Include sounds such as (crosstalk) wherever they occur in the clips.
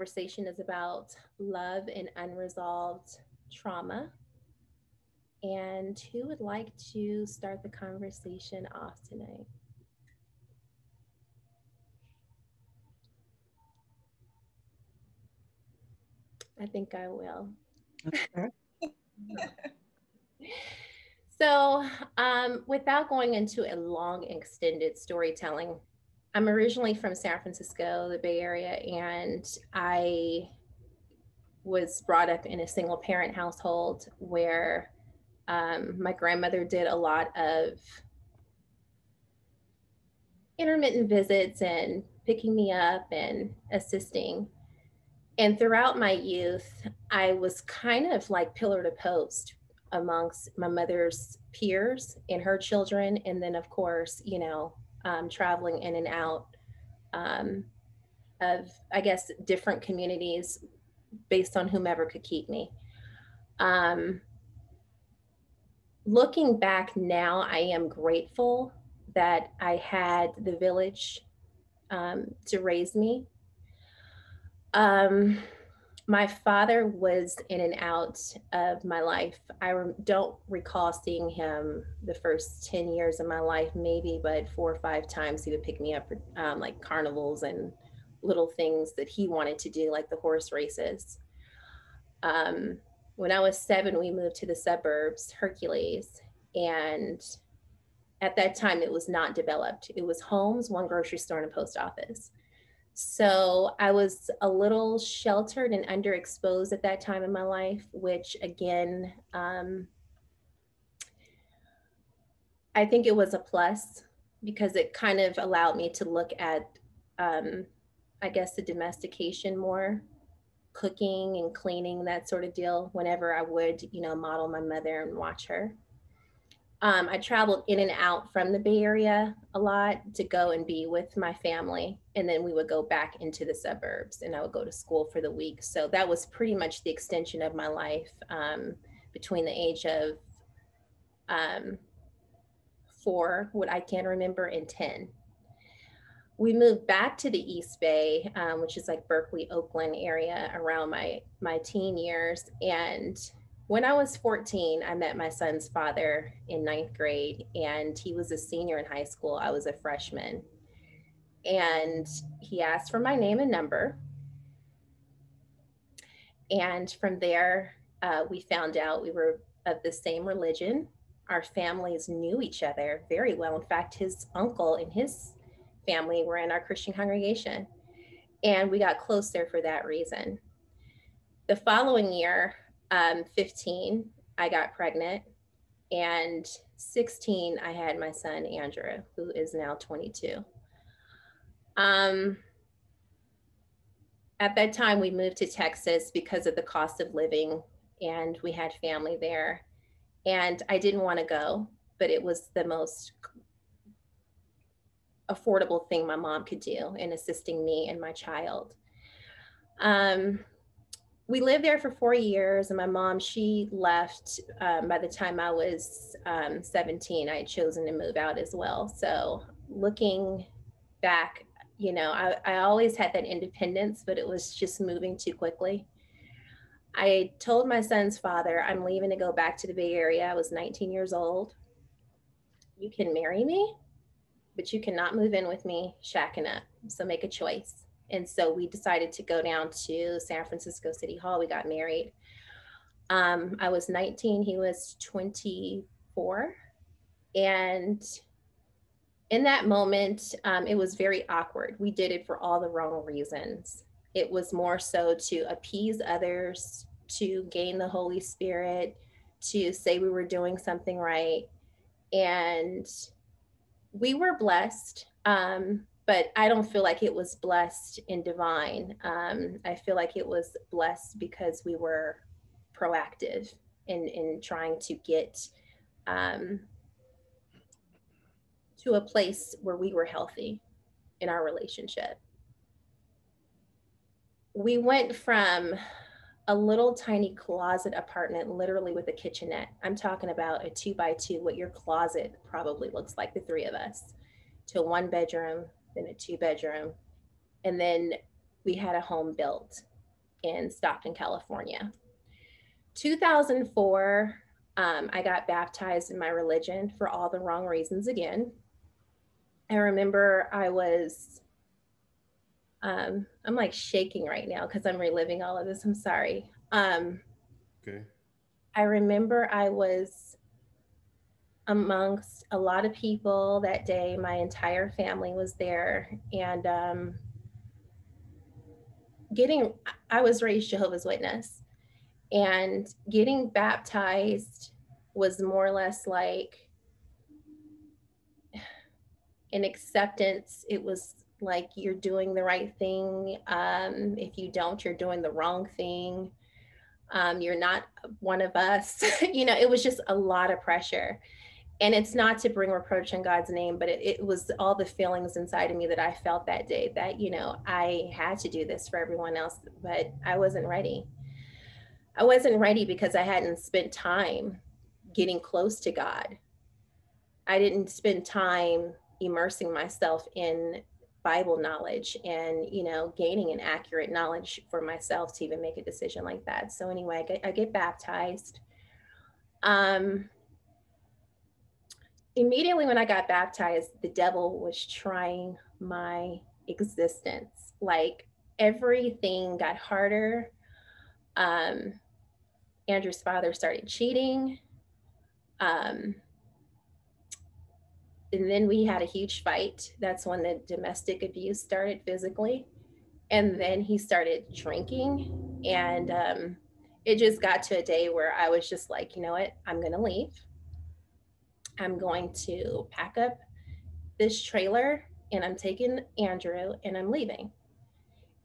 conversation is about love and unresolved trauma. And who would like to start the conversation off tonight? I think I will. (laughs) so, um, without going into a long, extended storytelling, I'm originally from San Francisco, the Bay Area, and I was brought up in a single parent household where um, my grandmother did a lot of intermittent visits and picking me up and assisting. And throughout my youth, I was kind of like pillar to post amongst my mother's peers and her children. And then, of course, you know, um, traveling in and out um, of, I guess, different communities based on whomever could keep me. Um, looking back now, I am grateful that I had the village um, to raise me. Um, my father was in and out of my life. I don't recall seeing him the first 10 years of my life, maybe, but four or five times he would pick me up for um, like carnivals and little things that he wanted to do, like the horse races. Um, when I was seven, we moved to the suburbs, Hercules, and at that time it was not developed. It was homes, one grocery store, and a post office. So I was a little sheltered and underexposed at that time in my life, which again, um, I think it was a plus because it kind of allowed me to look at, um, I guess, the domestication more, cooking and cleaning, that sort of deal, whenever I would, you know, model my mother and watch her. Um, I traveled in and out from the Bay Area a lot to go and be with my family. And then we would go back into the suburbs and I would go to school for the week. So that was pretty much the extension of my life um, between the age of um, four, what I can remember, and 10. We moved back to the East Bay, um, which is like Berkeley, Oakland area around my, my teen years. And when I was 14, I met my son's father in ninth grade, and he was a senior in high school. I was a freshman. And he asked for my name and number. And from there, uh, we found out we were of the same religion. Our families knew each other very well. In fact, his uncle and his family were in our Christian congregation. And we got close there for that reason. The following year, um, 15, I got pregnant. And 16, I had my son, Andrew, who is now 22. Um, at that time, we moved to Texas because of the cost of living, and we had family there. And I didn't want to go, but it was the most affordable thing my mom could do in assisting me and my child. Um, we lived there for four years and my mom she left um, by the time i was um, 17 i had chosen to move out as well. So looking back you know I, I always had that independence but it was just moving too quickly. I told my son's father i'm leaving to go back to the bay area. I was 19 years old. You can marry me but you cannot move in with me shacking up. So make a choice and so we decided to go down to San Francisco City Hall. We got married. Um, I was 19, he was 24. And in that moment, um, it was very awkward. We did it for all the wrong reasons. It was more so to appease others, to gain the Holy Spirit, to say we were doing something right. And we were blessed. Um, but I don't feel like it was blessed and divine. Um, I feel like it was blessed because we were proactive in in trying to get um, to a place where we were healthy in our relationship. We went from a little tiny closet apartment, literally with a kitchenette. I'm talking about a two by two, what your closet probably looks like, the three of us, to one bedroom, then a two bedroom, and then we had a home built in Stockton, California. 2004, um, I got baptized in my religion for all the wrong reasons again. I remember I was, um, I'm like shaking right now because I'm reliving all of this. I'm sorry. Um, okay. I remember I was amongst a lot of people that day. My entire family was there. And um, getting, I was raised Jehovah's Witness. And getting baptized was more or less like an acceptance. It was like you're doing the right thing. Um, if you don't, you're doing the wrong thing. Um, you're not one of us. (laughs) you know, it was just a lot of pressure. And it's not to bring reproach in God's name, but it, it was all the feelings inside of me that I felt that day that, you know, I had to do this for everyone else, but I wasn't ready. I wasn't ready because I hadn't spent time getting close to God. I didn't spend time immersing myself in Bible knowledge and, you know, gaining an accurate knowledge for myself to even make a decision like that. So anyway, I get, I get baptized. Um, immediately when I got baptized, the devil was trying my existence. Like everything got harder. Um, Andrew's father started cheating. Um, and then we had a huge fight. That's when the domestic abuse started physically. And then he started drinking. And um, it just got to a day where I was just like, you know what? I'm going to leave. I'm going to pack up this trailer and I'm taking Andrew and I'm leaving.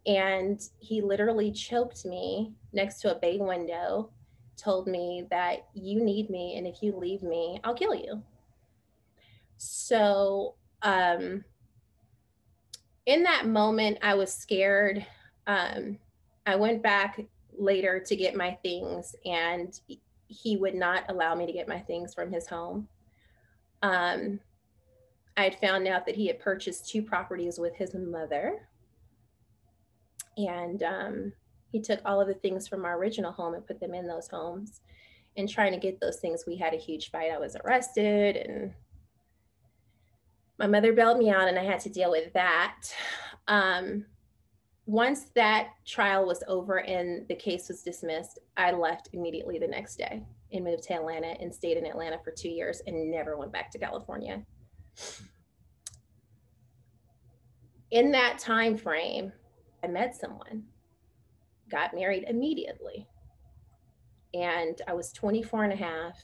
And he literally choked me next to a bay window, told me that you need me. And if you leave me, I'll kill you. So, um, in that moment, I was scared. Um, I went back later to get my things, and he would not allow me to get my things from his home. Um, I had found out that he had purchased two properties with his mother. And um, he took all of the things from our original home and put them in those homes. And trying to get those things, we had a huge fight. I was arrested and my mother bailed me out and I had to deal with that. Um, once that trial was over and the case was dismissed, I left immediately the next day and moved to Atlanta and stayed in Atlanta for two years and never went back to California. In that time frame, I met someone, got married immediately. And I was 24 and a half.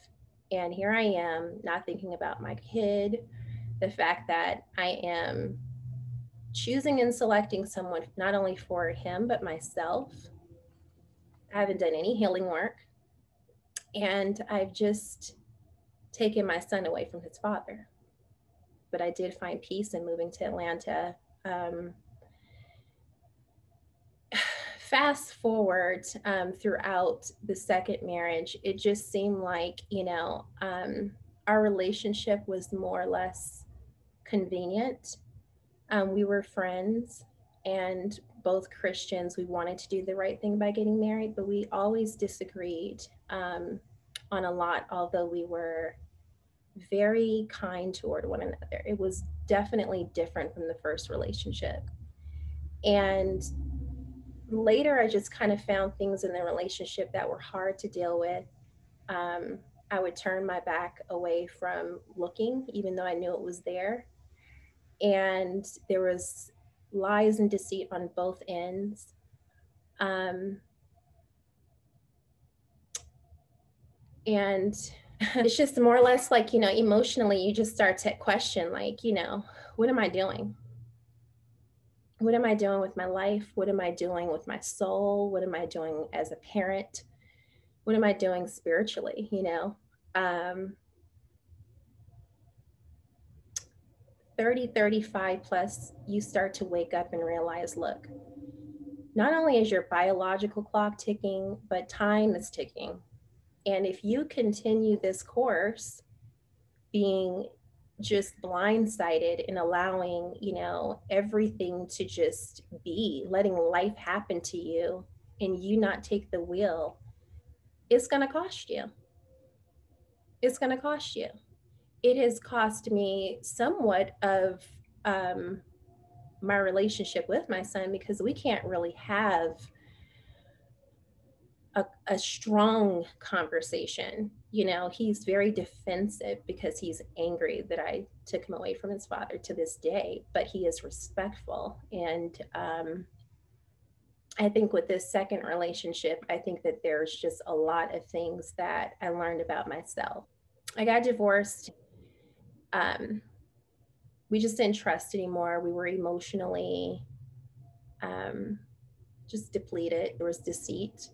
And here I am, not thinking about my kid the fact that I am choosing and selecting someone not only for him, but myself. I haven't done any healing work. And I've just taken my son away from his father. But I did find peace in moving to Atlanta. Um, (sighs) fast forward um, throughout the second marriage, it just seemed like, you know, um, our relationship was more or less convenient. Um, we were friends and both Christians. We wanted to do the right thing by getting married, but we always disagreed um, on a lot, although we were very kind toward one another. It was definitely different from the first relationship. And later, I just kind of found things in the relationship that were hard to deal with. Um, I would turn my back away from looking, even though I knew it was there and there was lies and deceit on both ends. Um, and (laughs) it's just more or less like, you know, emotionally, you just start to question, like, you know, what am I doing? What am I doing with my life? What am I doing with my soul? What am I doing as a parent? What am I doing spiritually? You know, um, 30, 35 plus, you start to wake up and realize look, not only is your biological clock ticking, but time is ticking. And if you continue this course, being just blindsided and allowing, you know, everything to just be, letting life happen to you and you not take the wheel, it's going to cost you. It's going to cost you. It has cost me somewhat of um, my relationship with my son because we can't really have a, a, strong conversation. You know, he's very defensive because he's angry that I took him away from his father to this day, but he is respectful. And um, I think with this second relationship, I think that there's just a lot of things that I learned about myself. I got divorced. Um, we just didn't trust anymore. We were emotionally um, just depleted. There was deceit.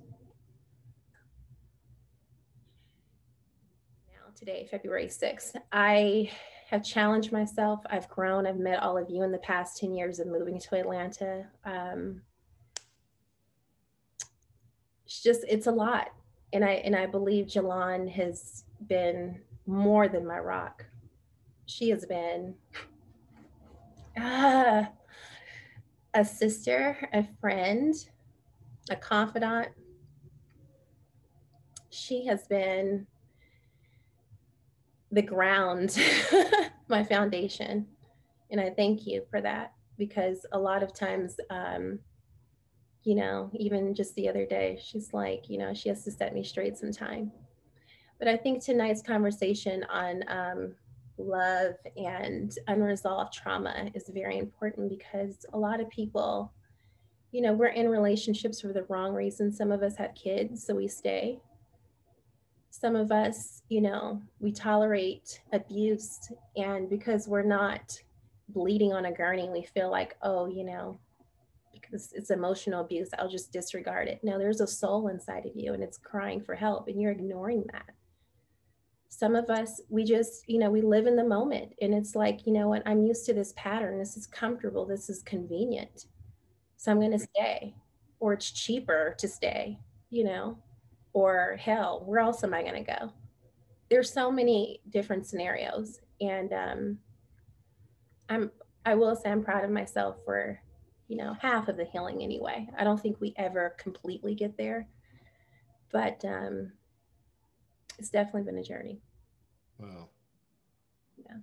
Now, today, February 6th, I have challenged myself. I've grown. I've met all of you in the past 10 years of moving to Atlanta. Um, it's just, it's a lot. And I, and I believe Jolon has been more than my rock. She has been uh, a sister, a friend, a confidant. She has been the ground, (laughs) my foundation. And I thank you for that because a lot of times, um, you know, even just the other day, she's like, you know, she has to set me straight sometime. But I think tonight's conversation on um, love and unresolved trauma is very important because a lot of people, you know, we're in relationships for the wrong reasons. Some of us have kids, so we stay. Some of us, you know, we tolerate abuse, and because we're not bleeding on a gurney, we feel like, oh, you know, because it's emotional abuse, I'll just disregard it. No, there's a soul inside of you and it's crying for help, and you're ignoring that some of us we just you know we live in the moment and it's like you know what i'm used to this pattern. This is comfortable. This is convenient. So i'm going to stay or it's cheaper to stay you know or hell where else am i going to go? There's so many different scenarios and um i'm i will say i'm proud of myself for you know half of the healing anyway. I don't think we ever completely get there but um it's definitely been a journey. Wow. Yeah.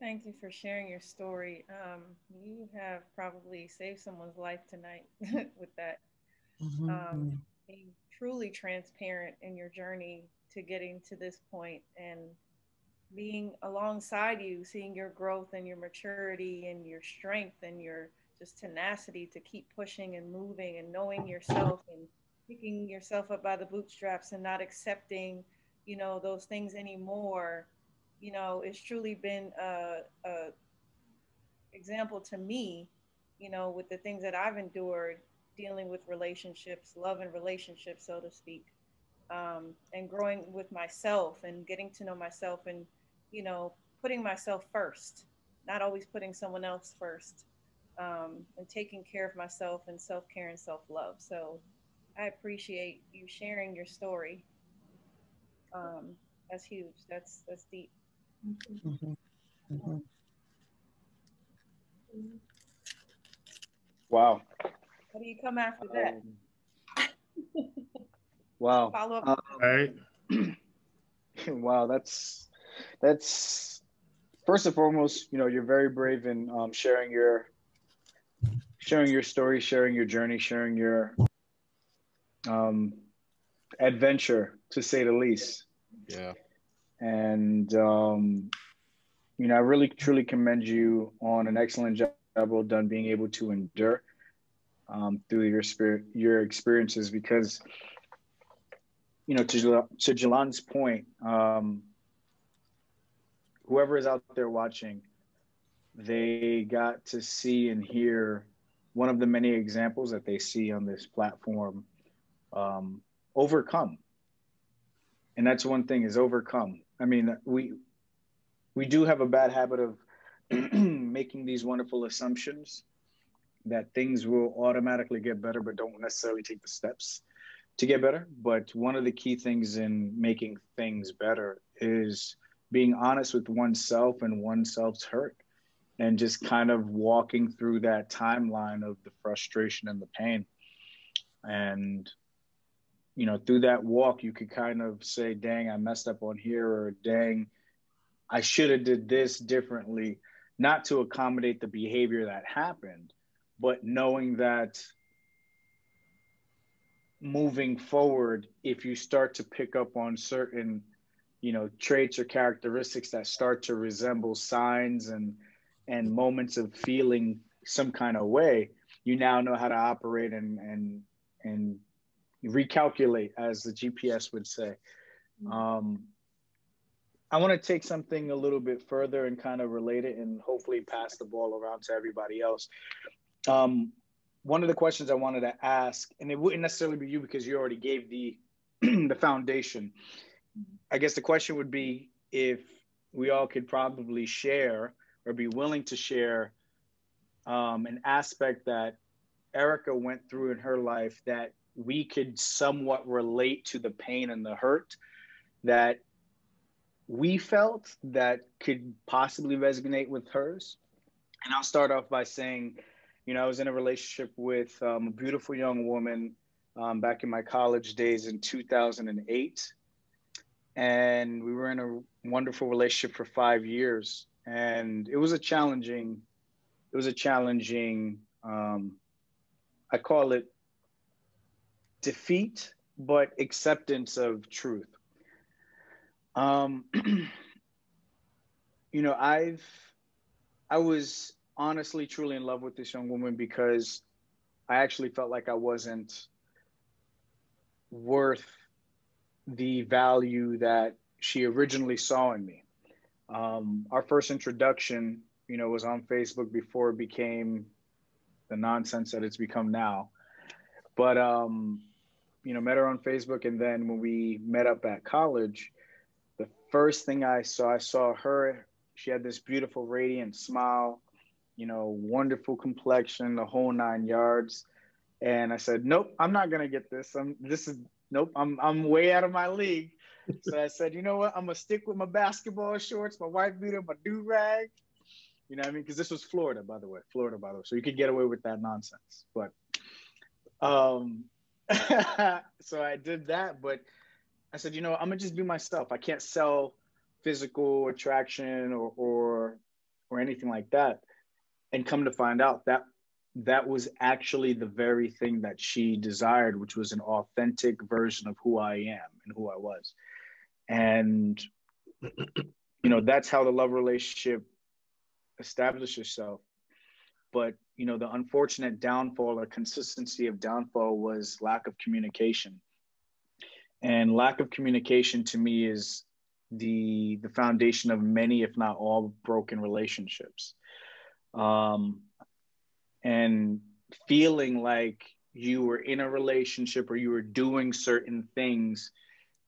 Thank you for sharing your story. Um, you have probably saved someone's life tonight (laughs) with that. Mm-hmm. Um, being truly transparent in your journey to getting to this point and being alongside you, seeing your growth and your maturity and your strength and your just tenacity to keep pushing and moving and knowing yourself and picking yourself up by the bootstraps and not accepting, you know, those things anymore, you know, it's truly been a, a example to me, you know, with the things that I've endured dealing with relationships, love and relationships, so to speak, um, and growing with myself and getting to know myself and, you know, putting myself first, not always putting someone else first, um, and taking care of myself and self care and self love. So I appreciate you sharing your story. Um, that's huge. That's that's deep. Mm-hmm. Mm-hmm. Wow. How do you come after that? Um, wow. Follow up. Um, right. (clears throat) wow, that's that's first and foremost, you know, you're very brave in um, sharing your sharing your story, sharing your journey, sharing your um, adventure to say the least. Yeah. And um, you know, I really truly commend you on an excellent job well done being able to endure um, through your spirit your experiences because you know to to Jolon's point, um, whoever is out there watching, they got to see and hear one of the many examples that they see on this platform um, overcome. And that's one thing is overcome. I mean we we do have a bad habit of (clears throat) making these wonderful assumptions that things will automatically get better but don't necessarily take the steps to get better. But one of the key things in making things better is being honest with oneself and oneself's hurt and just kind of walking through that timeline of the frustration and the pain. And you know through that walk you could kind of say dang i messed up on here or dang i should have did this differently not to accommodate the behavior that happened but knowing that moving forward if you start to pick up on certain you know traits or characteristics that start to resemble signs and and moments of feeling some kind of way you now know how to operate and and and recalculate, as the GPS would say. Mm-hmm. Um, I want to take something a little bit further and kind of relate it and hopefully pass the ball around to everybody else. Um, one of the questions I wanted to ask, and it wouldn't necessarily be you because you already gave the (clears throat) the foundation. I guess the question would be if we all could probably share or be willing to share um, an aspect that Erica went through in her life that we could somewhat relate to the pain and the hurt that we felt that could possibly resonate with hers. And I'll start off by saying, you know, I was in a relationship with um, a beautiful young woman um, back in my college days in 2008. And we were in a wonderful relationship for five years. And it was a challenging, it was a challenging, um, I call it defeat, but acceptance of truth. Um, (clears throat) you know, I've, I was honestly, truly in love with this young woman because I actually felt like I wasn't worth the value that she originally saw in me. Um, our first introduction, you know, was on Facebook before it became the nonsense that it's become now. But um, you know, met her on Facebook, and then when we met up at college, the first thing I saw, I saw her. She had this beautiful, radiant smile, you know, wonderful complexion, the whole nine yards. And I said, "Nope, I'm not gonna get this. I'm this is nope. I'm I'm way out of my league." (laughs) so I said, "You know what? I'm gonna stick with my basketball shorts, my white beater, my do rag." You know what I mean? Because this was Florida, by the way, Florida, by the way, so you could get away with that nonsense. But um, (laughs) so I did that, but I said, you know, I'm gonna just be myself. I can't sell physical attraction or or or anything like that. And come to find out that that was actually the very thing that she desired, which was an authentic version of who I am and who I was. And you know, that's how the love relationship established itself. But you know, the unfortunate downfall or consistency of downfall was lack of communication. And lack of communication to me is the the foundation of many, if not all, broken relationships. Um, and feeling like you were in a relationship or you were doing certain things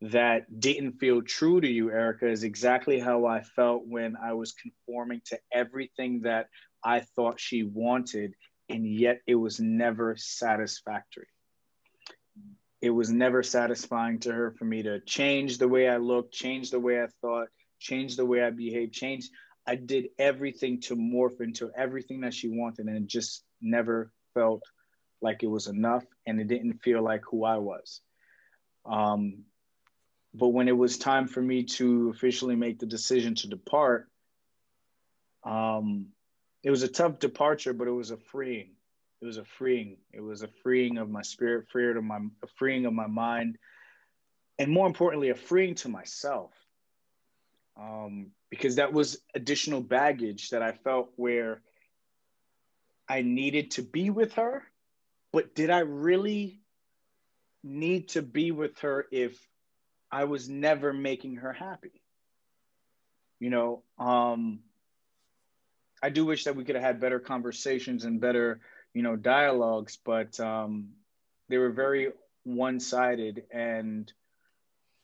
that didn't feel true to you, Erica, is exactly how I felt when I was conforming to everything that I thought she wanted, and yet it was never satisfactory. It was never satisfying to her for me to change the way I looked, change the way I thought, change the way I behaved, change. I did everything to morph into everything that she wanted, and it just never felt like it was enough, and it didn't feel like who I was. Um, but when it was time for me to officially make the decision to depart, um, it was a tough departure, but it was a freeing. It was a freeing. It was a freeing of my spirit, freeing of my, a freeing of my mind, and more importantly, a freeing to myself. Um, because that was additional baggage that I felt where I needed to be with her, but did I really need to be with her if I was never making her happy? You know, um, I do wish that we could have had better conversations and better, you know, dialogues, but um, they were very one-sided. And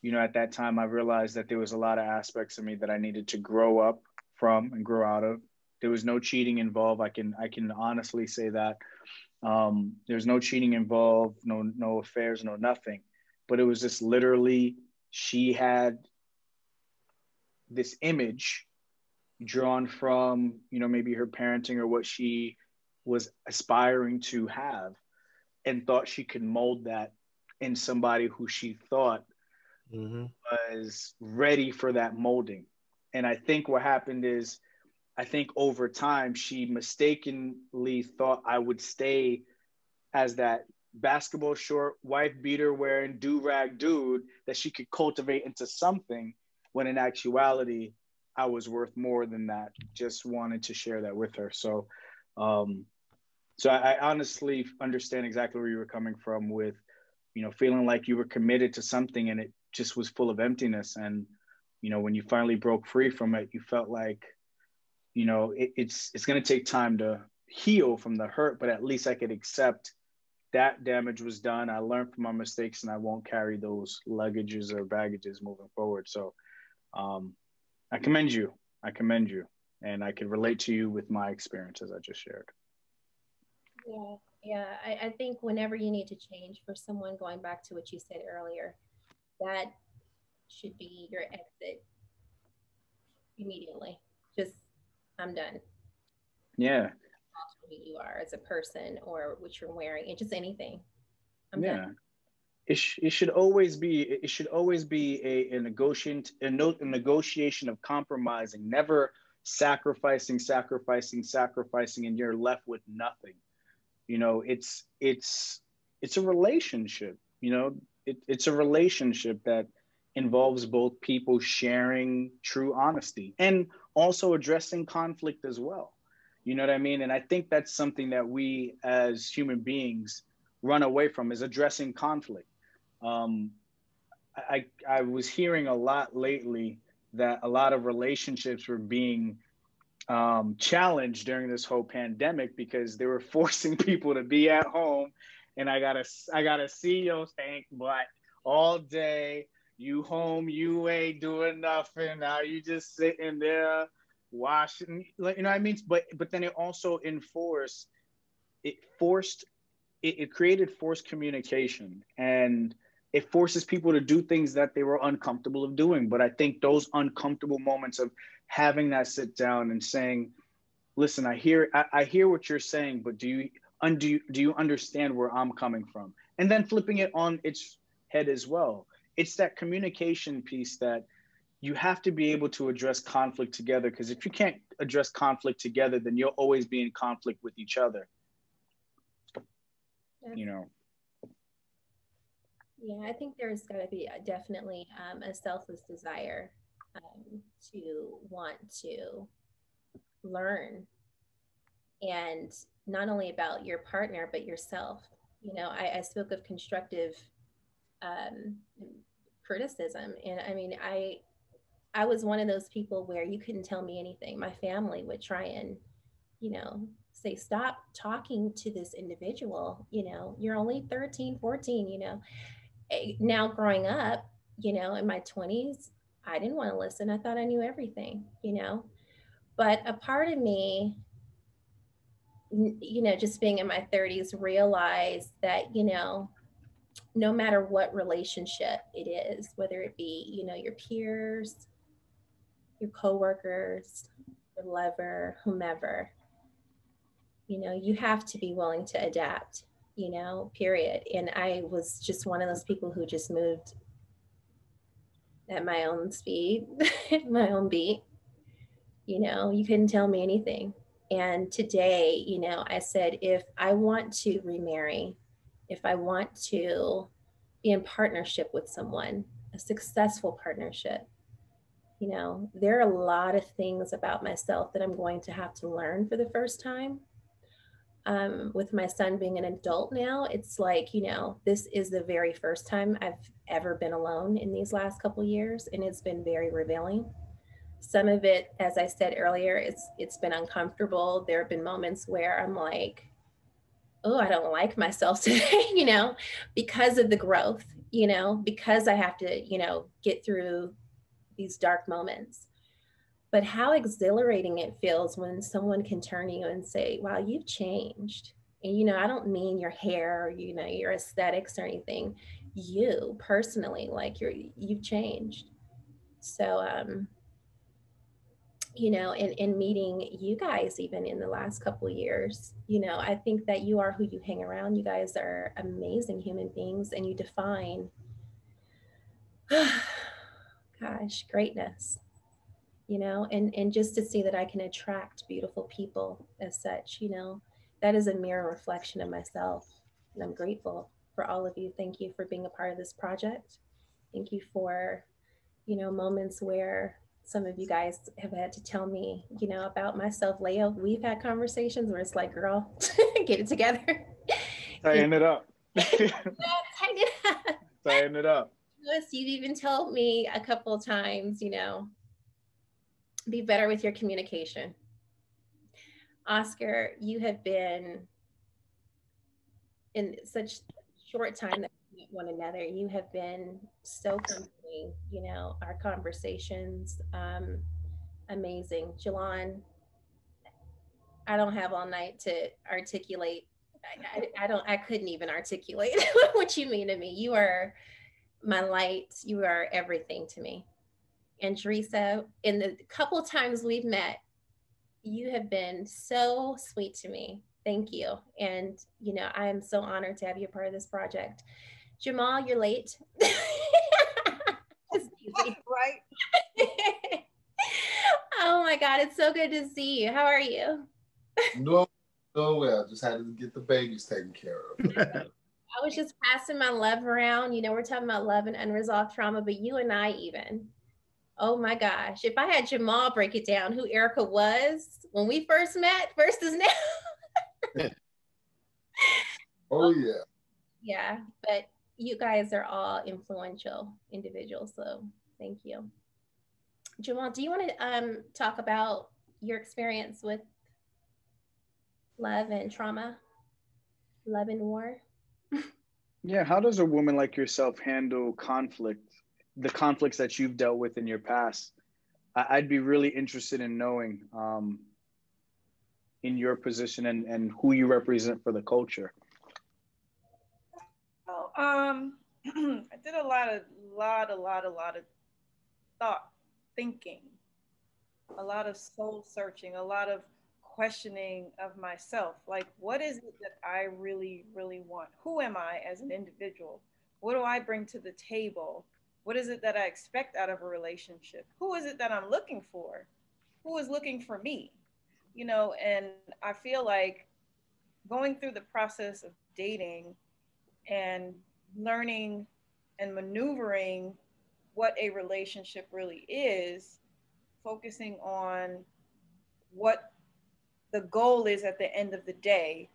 you know, at that time, I realized that there was a lot of aspects of me that I needed to grow up from and grow out of. There was no cheating involved. I can I can honestly say that. Um, there's no cheating involved, no no affairs, no nothing. But it was just literally she had this image drawn from you know maybe her parenting or what she was aspiring to have and thought she could mold that in somebody who she thought mm-hmm. was ready for that molding. And I think what happened is, I think over time, she mistakenly thought I would stay as that basketball short, wife beater wearing do rag dude that she could cultivate into something when in actuality, I was worth more than that. Just wanted to share that with her. So, um, so I, I honestly understand exactly where you were coming from with, you know, feeling like you were committed to something and it just was full of emptiness. And, you know, when you finally broke free from it, you felt like, you know, it, it's it's going to take time to heal from the hurt, but at least I could accept that damage was done. I learned from my mistakes, and I won't carry those luggages or baggages moving forward. So, um, I commend you. I commend you, and I can relate to you with my experiences I just shared. Yeah, yeah. I, I think whenever you need to change for someone, going back to what you said earlier, that should be your exit immediately. Just, I'm done. Yeah. Who you are as a person or what you're wearing, and just anything. I'm yeah. Done. It, sh- it should always be it should always be a, a negotiation a, no- a negotiation of compromising never sacrificing sacrificing sacrificing and you're left with nothing. You know it's it's it's a relationship you know? It, it's a relationship that involves both people sharing true honesty and also addressing conflict as well. You know what i mean? And i think that's something that we as human beings run away from is addressing conflict um, I, I was hearing a lot lately that a lot of relationships were being um, challenged during this whole pandemic because they were (laughs) forcing people to be at home and I gotta I gotta see your stank all day. You home, you ain't doing nothing. Now you just sitting there washing. You know what I mean? But but then it also enforced. It forced. It, it created forced communication, and it forces people to do things that they were uncomfortable of doing. But I think those uncomfortable moments of having that sit down and saying, "Listen, I hear I, I hear what you're saying, but do you do you, do you understand where I'm coming from?" And then flipping it on its head as well. It's that communication piece that you have to be able to address conflict together because if you can't address conflict together, then you'll always be in conflict with each other. You know. Yeah, I think there's got to be a, definitely um, a selfless desire um, to want to learn and not only about your partner, but yourself. You know, I, I spoke of constructive um, criticism. And I mean, I, I was one of those people where you couldn't tell me anything. My family would try and, you know, say, stop talking to this individual. You know, you're only 13, 14, you know Eh, now growing up, you know, in my 20s, I didn't want to listen. I thought I knew everything, you know. But a part of me, you know, just being in my 30s, realized that, you know, no matter what relationship it is, whether it be, you know, your peers, your coworkers, your lover, whomever, you know, you have to be willing to adapt you know, period. And I was just one of those people who just moved at my own speed, (laughs) my own beat. You know, you couldn't tell me anything. And today, you know, I said, if I want to remarry, if I want to be in partnership with someone, a successful partnership, you know, there are a lot of things about myself that I'm going to have to learn for the first time um, with my son being an adult now, it's like, you know, this is the very first time I've ever been alone in these last couple years, and it's been very revealing. Some of it, as I said earlier, it's it's been uncomfortable. There have been moments where I'm like, oh, I don't like myself (laughs) today, you know, because of the growth, you know, because I have to, you know, get through these dark moments but how exhilarating it feels when someone can turn to you and say, wow, you've changed. And, you know, I don't mean your hair or, you know, your aesthetics or anything. You personally, like you're, you've changed. So, um, you know, in, in meeting you guys even in the last couple years, you know, I think that you are who you hang around. You guys are amazing human beings and you define (sighs) gosh, greatness. You know, and and just to see that I can attract beautiful people as such, you know, that is a mirror reflection of myself. And I'm grateful for all of you. Thank you for being a part of this project. Thank you for, you know, moments where some of you guys have had to tell me, you know, about myself. Leo, we've had conversations where it's like, girl, (laughs) get it together. Tighten it up. (laughs) tighten it up. Tighten it up. You've even told me a couple of times, you know, be better with your communication. Oscar, you have been in such short time that we meet one another. You have been so comforting, you know, our conversations, um, amazing. Jolon, I don't have all night to articulate. I, I, I don't, I couldn't even articulate (laughs) what you mean to me. You are my light. You are everything to me. And Andresa, in the couple times we've met, you have been so sweet to me. Thank you. And, you know, I am so honored to have you a part of this project. Jamal, you're late. (laughs) (laughs) right. (laughs) oh my God, it's so good to see you. How are you? no, no well. Just had to get the babies taken care of. I was just passing my love around. You know, we're talking about love and unresolved trauma, but you and I even Oh my gosh. If I had Jamal break it down who Erica was when we first met versus (laughs) now. oh, yeah. Yeah. But you guys are all influential individuals. So thank you. Jamal, do you want to um, talk about your experience with love and trauma, love and war? (laughs) yeah. How does a woman like yourself handle conflict the conflicts that you've dealt with in your past. I, would be really interested in knowing um, in your position and, and who you represent for the culture. Oh, um, (clears throat) I did a lot of, lot, a lot, a lot of thought, thinking, a lot of soul searching, a lot of questioning of myself. Like, what is it that I really, really want? Who am I as an individual? What do I bring to the table? What is it that I expect out of a relationship? Who is it that I'm looking for? Who is looking for me? You know, and I feel like going through the process of dating and learning and maneuvering what a relationship really is, focusing on what the goal is at the end of the day,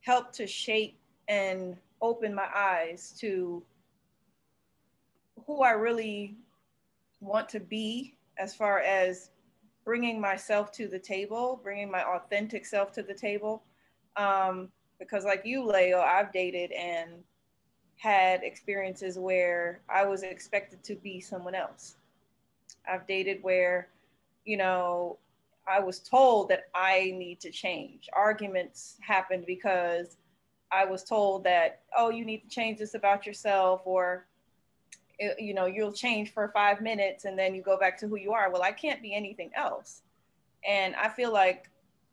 helped to shape and open my eyes to who I really want to be as far as bringing myself to the table, bringing my authentic self to the table. Um, because, like you, Leo, I've dated and had experiences where I was expected to be someone else. I've dated where, you know, I was told that I need to change. Arguments happened because I was told that, oh, you need to change this about yourself, or it, you know you'll change for five minutes and then you go back to who you are. Well i can't be anything else. And i feel like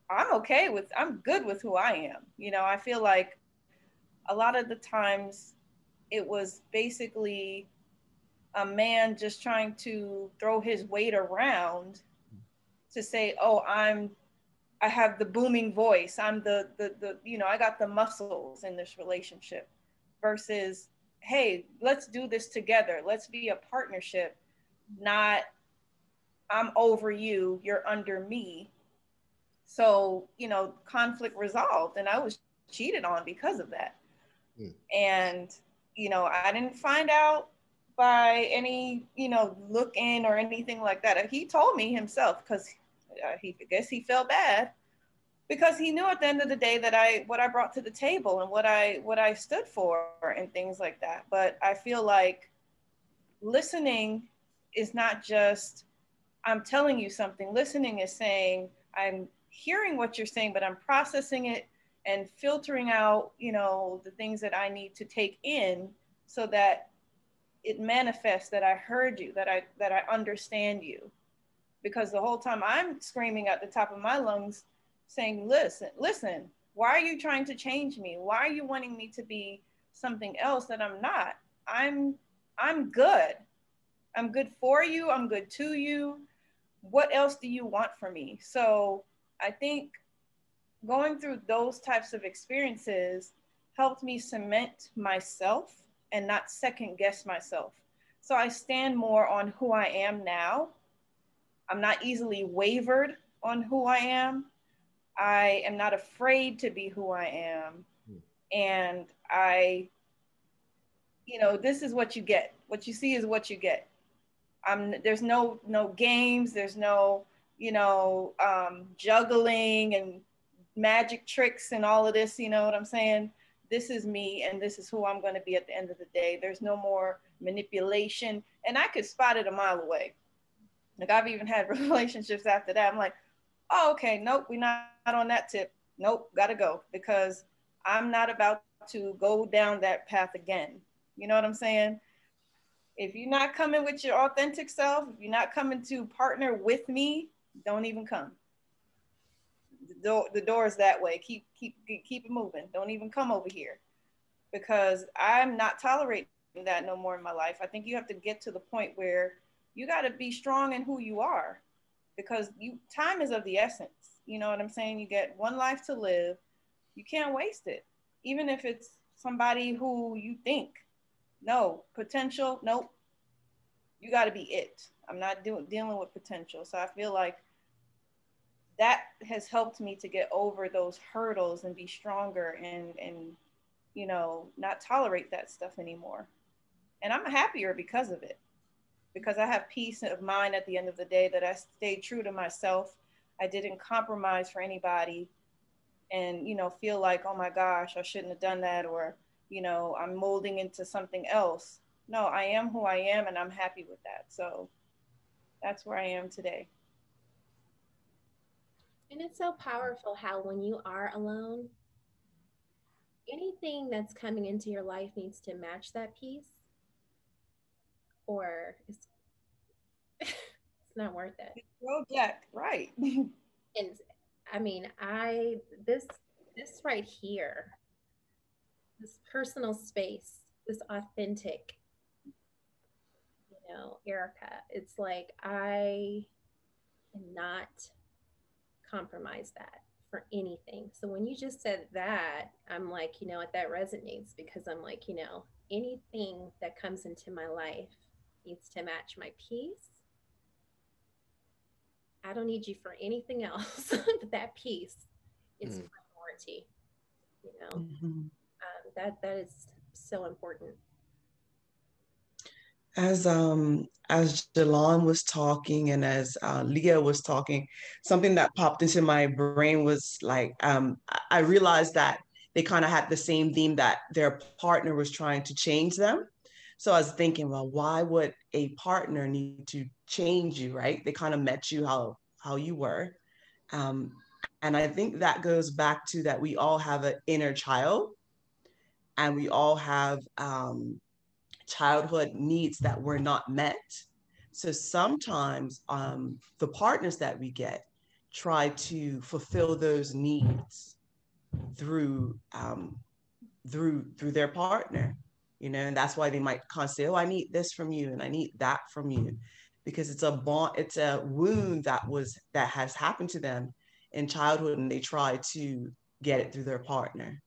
i'm okay with i'm good with who i am. You know i feel like a lot of the times it was basically a man just trying to throw his weight around to say oh i'm i have the booming voice. I'm the the, the you know i got the muscles in this relationship versus hey, let's do this together. Let's be a partnership, not I'm over you, you're under me. So, you know, conflict resolved. And I was cheated on because of that. Mm. And, you know, I didn't find out by any, you know, look in or anything like that. He told me himself because uh, he, I guess he felt bad because he knew at the end of the day that I what I brought to the table and what I what I stood for and things like that. But I feel like listening is not just I'm telling you something. Listening is saying I'm hearing what you're saying, but I'm processing it and filtering out, you know, the things that I need to take in so that it manifests that I heard you, that I that I understand you. because the whole time I'm screaming at the top of my lungs saying, listen, listen, why are you trying to change me? Why are you wanting me to be something else that I'm not? I'm I'm good. I'm good for you. I'm good to you. What else do you want from me? So I think going through those types of experiences helped me cement myself and not second guess myself. So I stand more on who I am now. I'm not easily wavered on who I am. I am not afraid to be who I am. And I, you know, this is what you get. What you see is what you get. Um, there's no no games. There's no you know um, juggling and magic tricks and all of this. You know what I'm saying? This is me, and this is who I'm going to be at the end of the day. There's no more manipulation, and I could spot it a mile away. Like I've even had (laughs) relationships after that. I'm like, oh, okay, nope, we're not on that tip. Nope, gotta go because I'm not about to go down that path again. You know what I'm saying? If you're not coming with your authentic self, if you're not coming to partner with me, don't even come. The door, the door is that way. Keep keep keep it moving. Don't even come over here, because I'm not tolerating that no more in my life. I think you have to get to the point where you got to be strong in who you are, because you time is of the essence. You know what I'm saying? You get one life to live. You can't waste it, even if it's somebody who you think no potential nope. You got to be it. I'm not doing dealing with potential. So i feel like that has helped me to get over those hurdles and be stronger and and you know not tolerate that stuff anymore. And i'm happier because of it. Because i have peace of mind at the end of the day that i stayed true to myself i didn't compromise for anybody and you know feel like oh my gosh i shouldn't have done that or you know, I'm molding into something else. No, I am who I am and I'm happy with that. So that's where I am today. And it's so powerful how when you are alone, anything that's coming into your life needs to match that piece or it's not worth it. Project, right. (laughs) and I mean, I this this right here this personal space, this authentic, you know, Erica. It's like I cannot compromise that for anything. So when you just said that, I'm like, you know what, that resonates because I'm like, you know, anything that comes into my life needs to match my peace. I don't need you for anything else, (laughs) but that piece is mm. priority, you know. Mm-hmm that that is so important as um as Jolon was talking and as uh, Leah was talking, something that popped into my brain was like um, I realized that they kind of had the same theme that their partner was trying to change them. So I was thinking, well, why would a partner need to change you, right? They kind of met you how how you were, um, and I think that goes back to that we all have an inner child and we all have um, childhood needs that were not met. So sometimes um, the partners that we get try to fulfill those needs through um, through through their partner, you know, and that's why they might constantly, oh, I need this from you and I need that from you, because it's a bond, it's a wound that was that has happened to them in childhood, and they try to get it through their partner.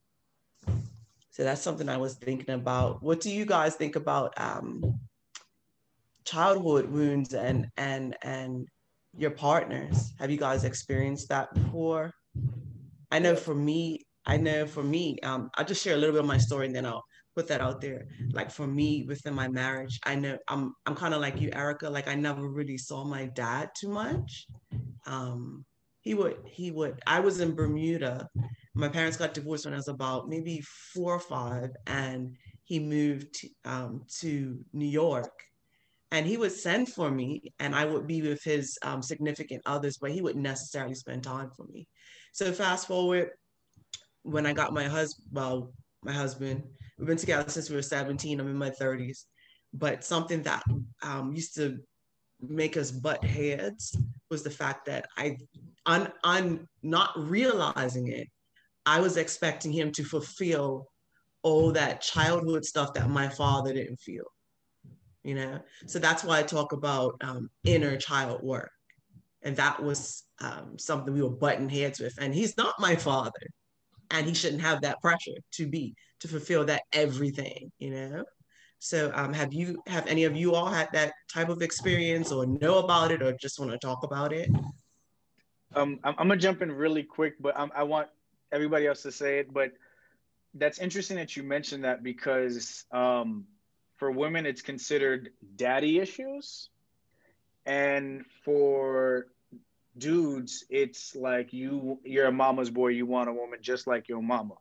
So that's something I was thinking about. What do you guys think about um, childhood wounds and and and your partners? Have you guys experienced that before? I know for me, I know for me, um, I'll just share a little bit of my story and then I'll put that out there. Like for me, within my marriage, I know I'm I'm kind of like you, Erica. Like I never really saw my dad too much. Um, he would he would. I was in Bermuda my parents got divorced when I was about maybe four or five, and he moved um, to New York. And he would send for me, and I would be with his um, significant others, but he wouldn't necessarily spend time for me. So fast forward, when I got my husband, well, my husband, we've been together since we were 17. I'm in my 30s, but something that um, used to make us butt heads was the fact that I, on, on not realizing it, I was expecting him to fulfill all that childhood stuff that my father didn't feel. You know, so that's why I talk about um, inner child work, and that was um, something we were butting heads with. And he's not my father, and he shouldn't have that pressure to be to fulfill that everything. You know, so um, have you have any of you all had that type of experience or know about it or just want to talk about it? Um, I'm, I'm gonna jump in really quick, but I'm, I want everybody else to say it. But that's interesting that you mentioned that because um, for women it's considered daddy issues, and for dudes it's like you you're a mama's boy, you want a woman just like your mama,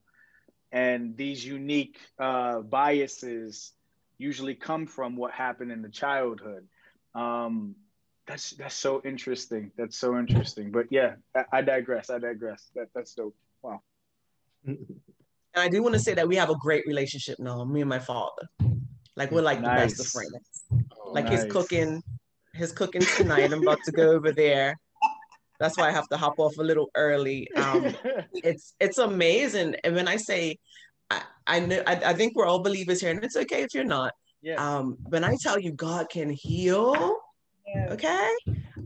and these unique uh, biases usually come from what happened in the childhood. Um, that's that's so interesting. That's so interesting. But yeah, I, I digress. I digress. That that's dope. Wow. And I do want to say that we have a great relationship now, me and my father. Like we're like nice. the best of friends. Oh, like nice. his cooking, his cooking tonight. I'm about to go over there. That's why I have to hop off a little early. Um, (laughs) it's it's amazing. And when I say I, I know I, I think we're all believers here, and it's okay if you're not. Yeah. Um, when I tell you God can heal, yeah. okay.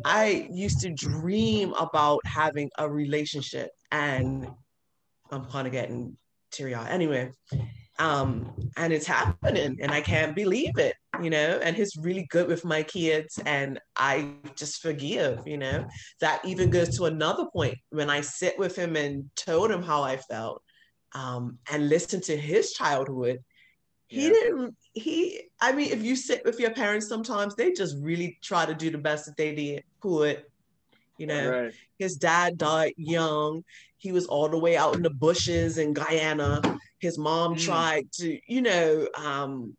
I used to dream about having a relationship, and I'm kind of getting teary eyed. Anyway, um, and it's happening, and I can't believe it, you know. And he's really good with my kids, and I just forgive, you know. That even goes to another point when I sit with him and told him how I felt um, and listened to his childhood he yeah. didn't he i mean if you sit with your parents sometimes they just really try to do the best that they did could you know right. his dad died young he was all the way out in the bushes in guyana his mom mm. tried to you know um,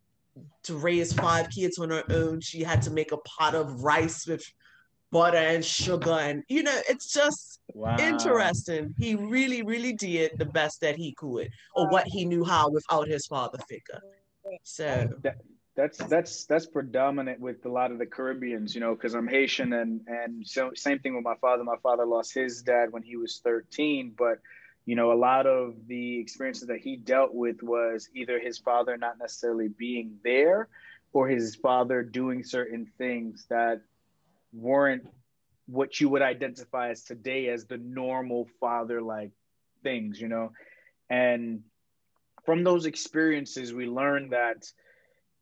to raise five kids on her own. She had to make a pot of rice with butter and sugar and you know it's just wow. interesting. He really really did the best that he could or what he knew how without his father figure. So that, that's that's that's predominant with a lot of the caribbeans you know because i'm haitian and and so same thing with my father. My father lost his dad when he was 13 but you know a lot of the experiences that he dealt with was either his father not necessarily being there or his father doing certain things that weren't what you would identify as today as the normal father like things, you know? And from those experiences, we learned that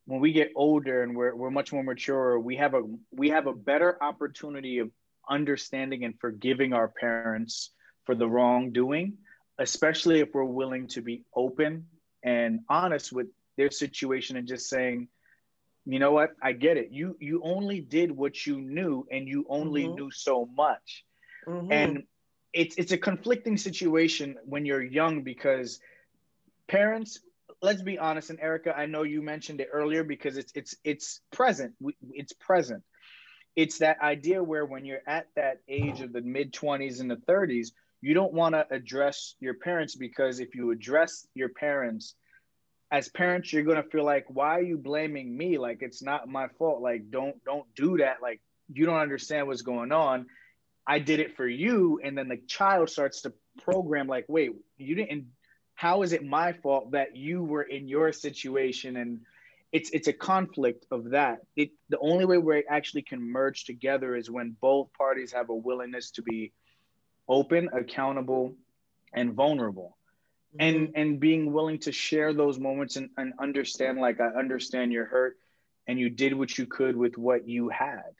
when we get older and we're, we're much more mature, we have a we have a better opportunity of understanding and forgiving our parents for the wrongdoing, especially if we're willing to be open and honest with their situation and just saying, you know what? I get it. You you only did what you knew and you only mm-hmm. knew so much. Mm-hmm. and it's it's a conflicting situation when you're young because parents let's be honest and erica i know you mentioned it earlier because it's it's it's present. It's present. It's that idea where when you're at that age of the mid 20s and the 30s you don't want to address your parents because if you address your parents as parents you're going to feel like why are you blaming me? Like it's not my fault. Like don't don't do that. Like you don't understand what's going on. I did it for you. And then the child starts to program like wait you didn't how is it my fault that you were in your situation? And it's it's a conflict of that. It the only way we actually can merge together is when both parties have a willingness to be open accountable and vulnerable. And mm-hmm. and being willing to share those moments and, and understand like i understand your hurt and you did what you could with what you had.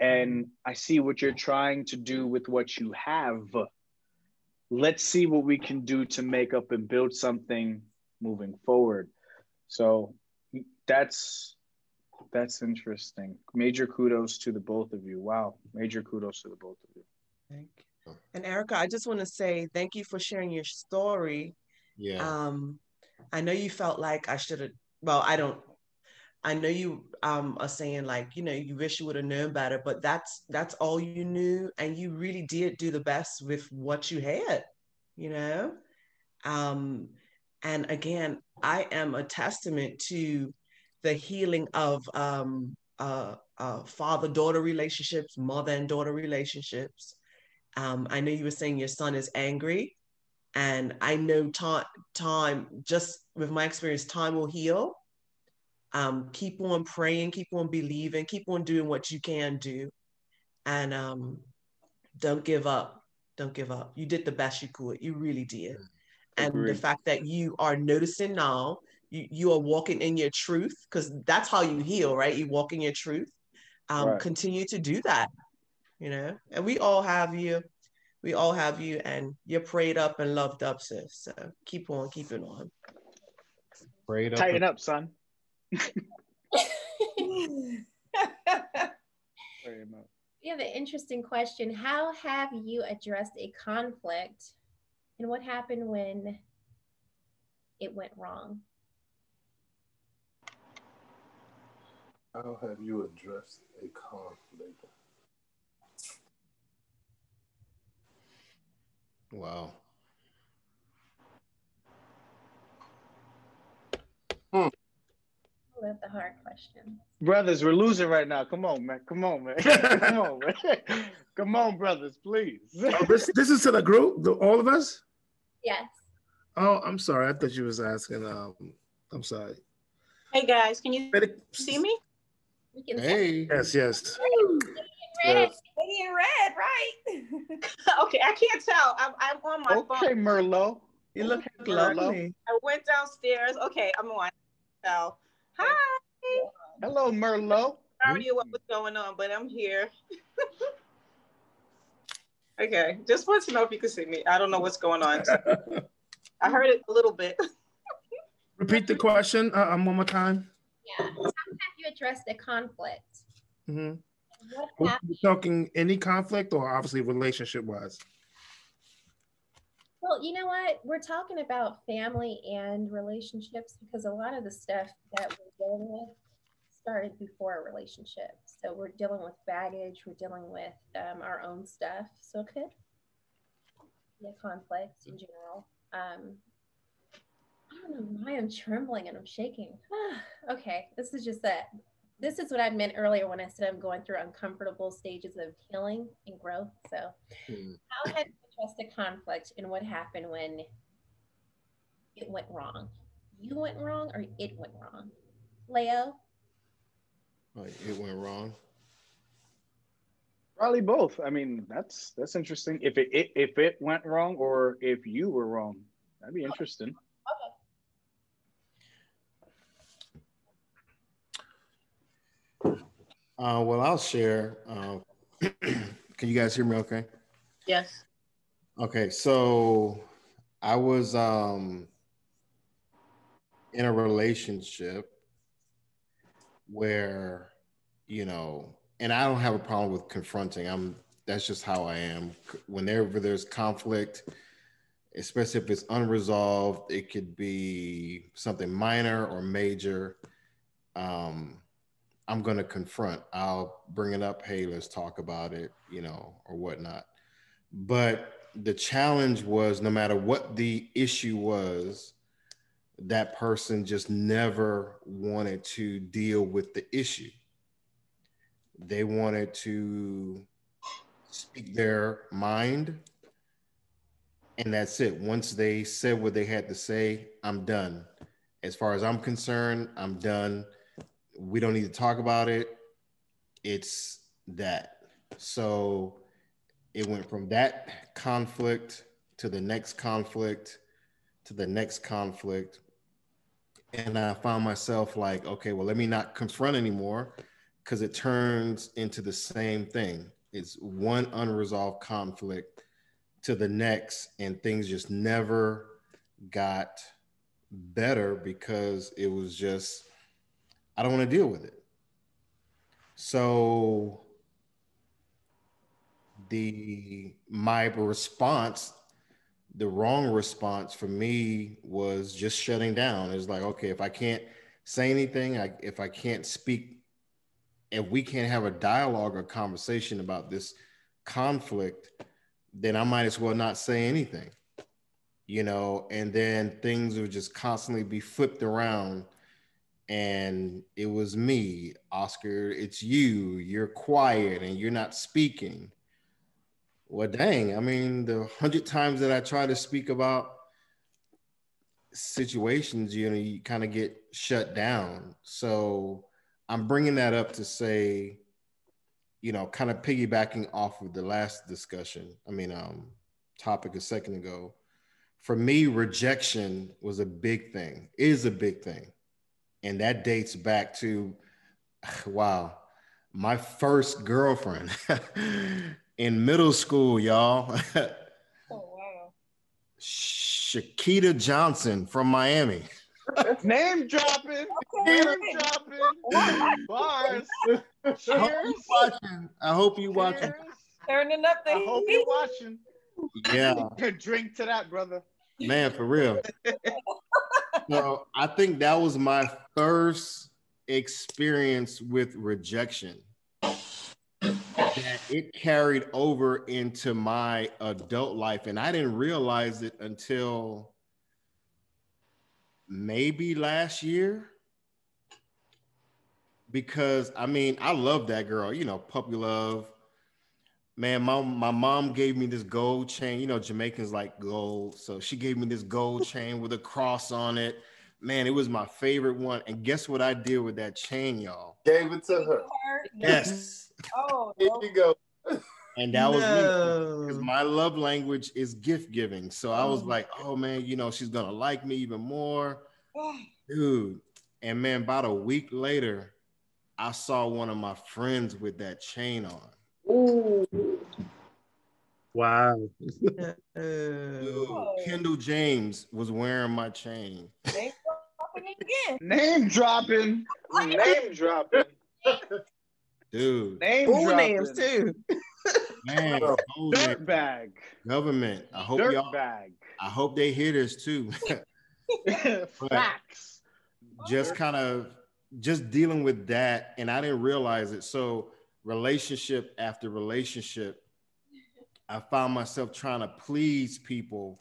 And mm-hmm. i see what you're trying to do with what you have. Let's see what we can do to make up and build something moving forward. So that's that's interesting. Major kudos to the both of you. Wow. Major kudos to the both of you. Thank you and Erica, I just want to say thank you for sharing your story. Yeah. Um, I know you felt like I should have. Well, I don't. I know you um, are saying like you know you wish you would have known better, but that's that's all you knew, and you really did do the best with what you had. You know, um, and again, I am a testament to the healing of um, uh, uh, father daughter relationships, mother and daughter relationships. Um, I know you were saying your son is angry, and I know time, time just with my experience, time will heal. Um, keep on praying, keep on believing, keep on doing what you can do, and um, don't give up. Don't give up. You did the best you could. You really did. And Agreed. the fact that you are noticing now, you, you are walking in your truth, because that's how you heal, right? You walk in your truth. Um, right. Continue to do that, you know. And we all have you. We all have you, and you're prayed up and loved up, sis. So keep on, keep it on. Prayed up. Tighten up, son. We have an interesting question. How have you addressed a conflict and what happened when it went wrong? How have you addressed a conflict? Wow. Hmm love the hard questions. Brothers, we're losing right now. Come on, man. Come on, man. (laughs) Come on, man. (laughs) Come on, brothers, please. oh, this this is to the group, the, all of us. Yes. Oh, I'm sorry. I thought you was asking. Um, I'm sorry. Hey guys, can you see me? Hey. Yes, yes. Red. Lady in red, right? (laughs) okay, I can't tell. I'm, I'm on my okay, phone. Okay, Merlot. You look lovely. I went downstairs. Okay, I'm on. So Hi. Hello, Merlot. I already knew what was going on, but I'm here. (laughs) okay, just want to know if you can see me. I don't know what's going on. (laughs) I heard it a little bit. Repeat the question uh, um, one more time. Yeah. How have you addressed a conflict? Mm-hmm. What you talking any conflict or obviously relationship wise? Well, you know what? We're talking about family and relationships because a lot of the stuff that we're dealing with started before a relationship. So we're dealing with baggage, we're dealing with um, our own stuff. So it could be a conflict in general. Um, I don't know why I'm trembling and I'm shaking. (sighs) okay, this is just that. This is what I meant earlier when I said I'm going through uncomfortable stages of healing and growth. So, mm. how had address the conflict and what happened when it went wrong. You went wrong or it went wrong? Leo? Like it went wrong. Probably both. I mean, that's that's interesting. If it, it if it went wrong or if you were wrong, that'd be interesting. Uh, well, I'll share. Uh, (clears throat) can you guys hear me? Okay. Yes. Okay, so I was um in a relationship where you know, and I don't have a problem with confronting. I'm that's just how I am. Whenever there's conflict, especially if it's unresolved, it could be something minor or major. Um, I'm going to confront. I'll bring it up. Hey, let's talk about it, you know, or whatnot. But the challenge was no matter what the issue was, that person just never wanted to deal with the issue. They wanted to speak their mind. And that's it. Once they said what they had to say, I'm done. As far as I'm concerned, I'm done. We don't need to talk about it. It's that. So it went from that conflict to the next conflict to the next conflict. And I found myself like, okay, well, let me not confront anymore because it turns into the same thing. It's one unresolved conflict to the next, and things just never got better because it was just, I don't want to deal with it. So the my response the wrong response for me was just shutting down it's like okay if i can't say anything I, if i can't speak if we can't have a dialogue or conversation about this conflict then i might as well not say anything you know and then things would just constantly be flipped around and it was me, Oscar. It's you. You're quiet and you're not speaking. Well, dang. I mean, the hundred times that I try to speak about situations, you know, you kind of get shut down. So I'm bringing that up to say, you know, kind of piggybacking off of the last discussion. I mean, um, topic a second ago. For me, rejection was a big thing. Is a big thing, and that dates back to, wow, my first girlfriend (laughs) in middle school, y'all. oh wow. Shakita Johnson from Miami. (laughs) Name dropping. Okay. Name dropping. Bars. Cheers. I hope you watching. I hope you watching. Turning up the I hope you watching. Yeah. (laughs) Drink to that, brother. Man, for real. So I think that was my first experience with rejection. That it carried over into my adult life. And I didn't realize it until maybe last year because I mean, I love that girl, you know, puppy love. Man, my, my mom gave me this gold chain. You know, Jamaicans like gold. So she gave me this gold chain with a cross on it. Man, it was my favorite one. And guess what I did with that chain, y'all? Gave it to her. Yes. Oh, here you go. And that was me because my love language is gift giving. So I was oh. like, oh man, you know, she's gonna like me even more. (sighs) Dude. And man, about a week later, I saw one of my friends with that chain on. Ooh. Wow. Dude, Kendall James was wearing my chain. Name dropping (laughs) again. Name dropping. Name dropping. Dude. Name Full names too. Man, dirt bag. Government. I hope dirt y'all bag. I hope they hear this too. (laughs) (laughs) Facts. Just kind of just dealing with that, and I didn't realize it. So relationship after relationship, I found myself trying to please people,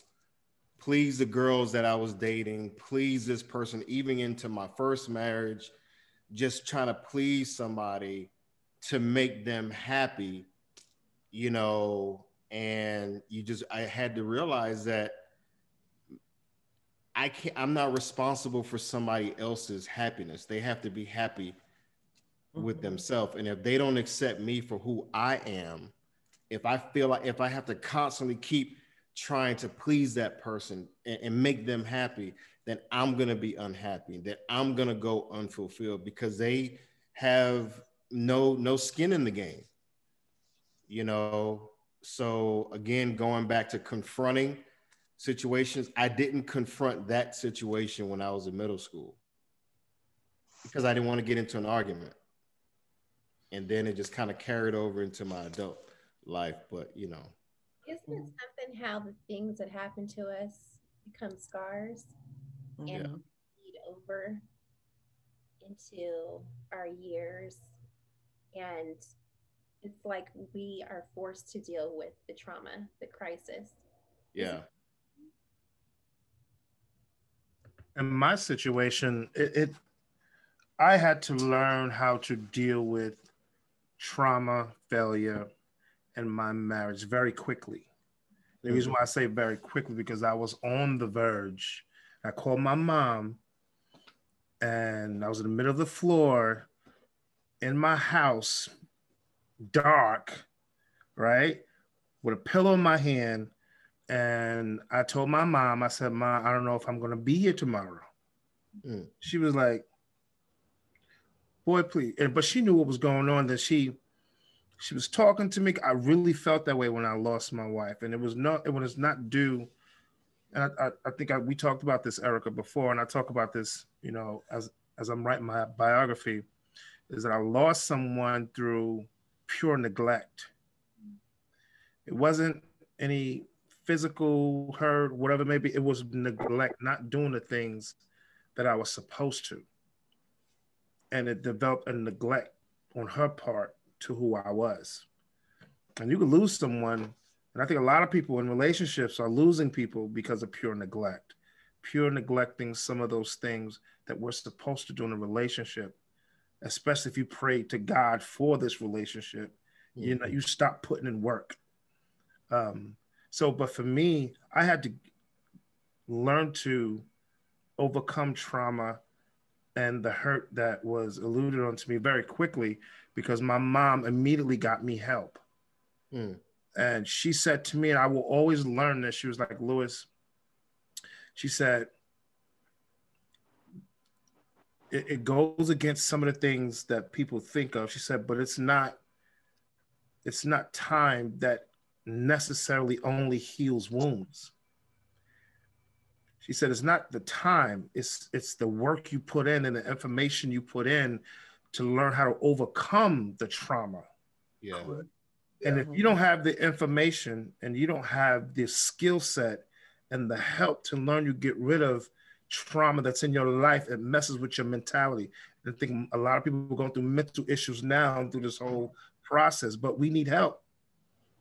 please the girls that I was dating, please this person, even into my first marriage, just trying to please somebody to make them happy, you know. And you just, I had to realize that I can't, I'm not responsible for somebody else's happiness. They have to be happy with themselves. And if they don't accept me for who I am, if I feel like if I have to constantly keep trying to please that person and, and make them happy, then I'm gonna be unhappy. That I'm gonna go unfulfilled because they have no no skin in the game. You know, so again, going back to confronting situations, I didn't confront that situation when I was in middle school because I didn't want to get into an argument. And then it just kind of carried over into my adult life. But, you know. Isn't it hmm. something how the things that happen to us become scars and yeah. lead over into our years? And it's like we are forced to deal with the trauma, the crisis. Yeah in my situation, it, it I had to learn how to deal with trauma, failure in my marriage very quickly. The reason why I say very quickly because I was on the verge. I called my mom and I was in the middle of the floor in my house, dark, right? With a pillow in my hand and I told my mom, I said, "Mom, I don't know if I'm going to be here tomorrow." Mm. She was like, "Boy, please," and, but she knew what was going on. That she, she was talking to me. I really felt that way when I lost my wife, and it was not. It was not due. And I, I, I think I, we talked about this, Erica, before, and I talk about this, you know, as as I'm writing my biography, is that I lost someone through pure neglect. It wasn't any physical hurt, whatever maybe it was neglect, not doing the things that I was supposed to. And it developed a neglect on her part to who I was. And you could lose someone, and I think a lot of people in relationships are losing people because of pure neglect, pure neglecting some of those things that we're supposed to do in a relationship, especially if you pray to God for this relationship. Mm-hmm. You know, you stop putting in work. Um, so, but for me, I had to learn to overcome trauma and the hurt that was alluded onto me very quickly because my mom immediately got me help. Mm. And she said to me, and I will always learn this. She was like, Louis, she said, it, it goes against some of the things that people think of. She said, but it's not, it's not time that necessarily only heals wounds she said it's not the time it's it's the work you put in and the information you put in to learn how to overcome the trauma. Yeah. And if you don't have the information and you don't have the skill set and the help to learn you get rid of trauma that's in your life it messes with your mentality. I think a lot of people are going through mental issues now through this whole process but we need help.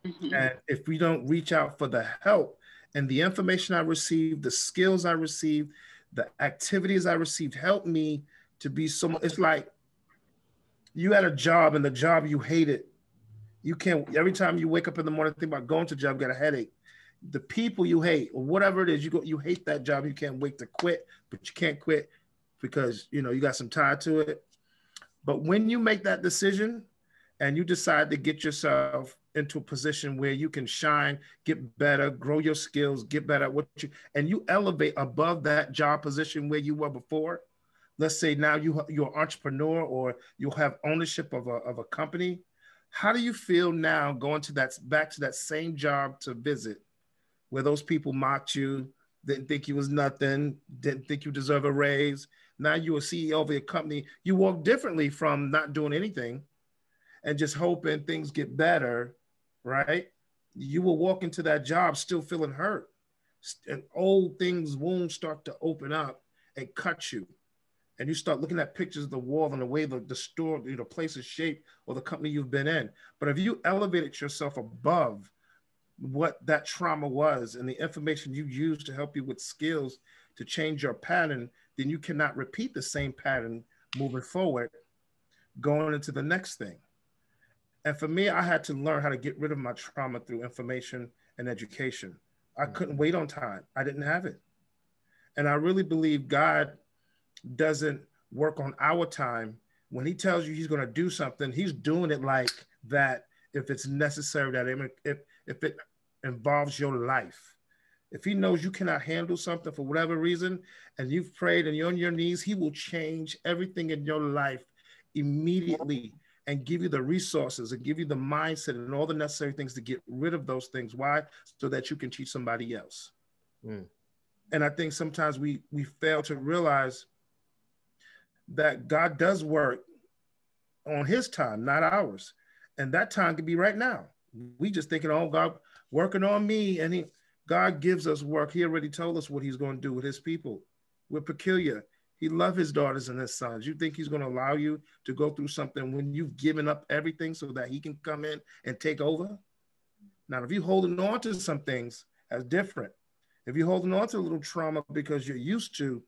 Mm-hmm. and if we don't reach out for the help and the information I received, the skills I received, the activities I received helped me to be so it's like you had a job and the job you hated. You can't every time you wake up in the morning think about going to job, get a headache. The people you hate, or whatever it is, you go you hate that job, you can't wait to quit, but you can't quit because you know you got some tie to it. But when you make that decision and you decide to get yourself into a position where you can shine, get better, grow your skills, get better at what you, and you elevate above that job position where you were before. Let's say now you you're an entrepreneur or you have ownership of a, of a company. How do you feel now going to that back to that same job to visit where those people mocked you, didn't think you was nothing, didn't think you deserve a raise. Now you're a CEO of a company. You walk differently from not doing anything and just hoping things get better right? You will walk into that job still feeling hurt. And old things, wounds start to open up and cut you. And you start looking at pictures of the wall and the way the, the store, you know, place is shaped or the company you've been in. But if you elevated yourself above what that trauma was and the information you used to help you with skills to change your pattern, then you cannot repeat the same pattern moving forward, going into the next thing. And for me, I had to learn how to get rid of my trauma through information and education. I mm-hmm. couldn't wait on time. I didn't have it. And I really believe God doesn't work on our time. When he tells you he's going to do something, he's doing it like that if it's necessary that if if it involves your life. If he knows you cannot handle something for whatever reason and you've prayed and you're on your knees, he will change everything in your life immediately and give you the resources and give you the mindset and all the necessary things to get rid of those things. Why? So that you can teach somebody else. Mm. And I think sometimes we we fail to realize that God does work on his time, not ours. And that time could be right now. We just thinking, oh, God working on me. And he God gives us work. He already told us what he's going to do with his people. We're peculiar. He loves his daughters and his sons. You think he's going to allow you to go through something when you've given up everything so that he can come in and take over? Now, if you're holding on to some things, that's different. If you're holding on to a little trauma because you're used to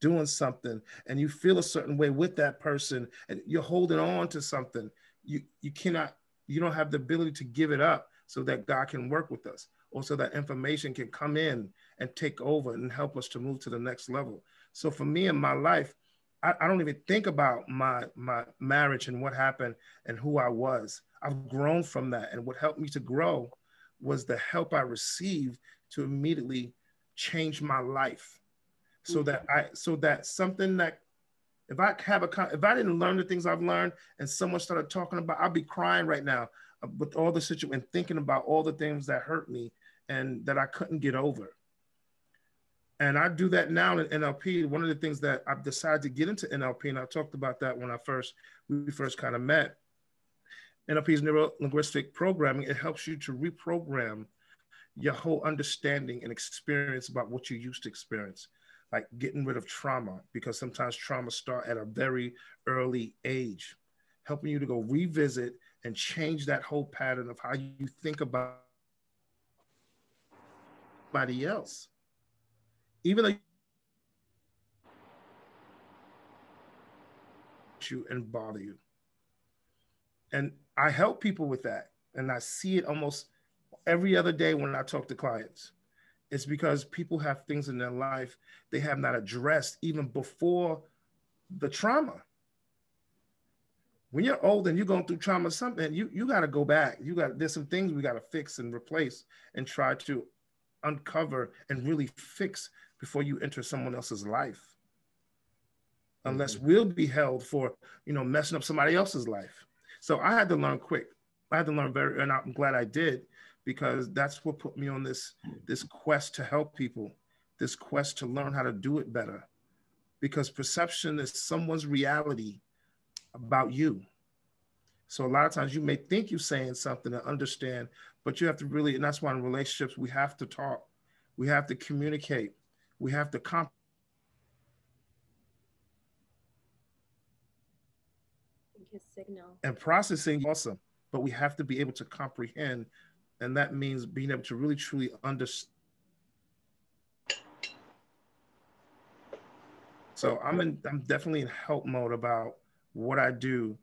doing something and you feel a certain way with that person and you're holding on to something, you, you cannot, you don't have the ability to give it up so that God can work with us or so that information can come in and take over and help us to move to the next level. So for me in my life, I, I, don't even think about my my marriage and what happened and who I was. I've grown from that, and what helped me to grow was the help I received to immediately change my life, so mm-hmm. that I so that something that if I have a if I didn't learn the things I've learned and someone started talking about, I'd be crying right now uh, with all the situation and thinking about all the things that hurt me and that I couldn't get over. And I do that now in NLP. One of the things that I've decided to get into NLP, and I talked about that when I first we first kind of met. NLP's neuro linguistic programming. It helps you to reprogram your whole understanding and experience about what you used to experience, like getting rid of trauma, because sometimes trauma start at a very early age, helping you to go revisit and change that whole pattern of how you think about somebody else even though you and bother you. And I help people with that. And I see it almost every other day when I talk to clients. It's because people have things in their life they have not addressed even before the trauma. When you're old and you're going through trauma, something you you got to go back. You got there's some things we got to fix and replace and try to uncover and really fix before you enter someone else's life. Unless mm-hmm. we'll be held for you know messing up somebody else's life. So I had to learn quick. I had to learn very, and I'm glad I did because that's what put me on this this quest to help people, this quest to learn how to do it better. Because perception is someone's reality about you. So a lot of times you may think you're saying something and understand, but you have to really, and that's why in relationships we have to talk, we have to communicate, we have to comp. His signal. And processing awesome, but we have to be able to comprehend and that means being able to really truly understand. So I'm in, I'm definitely in help mode about what I do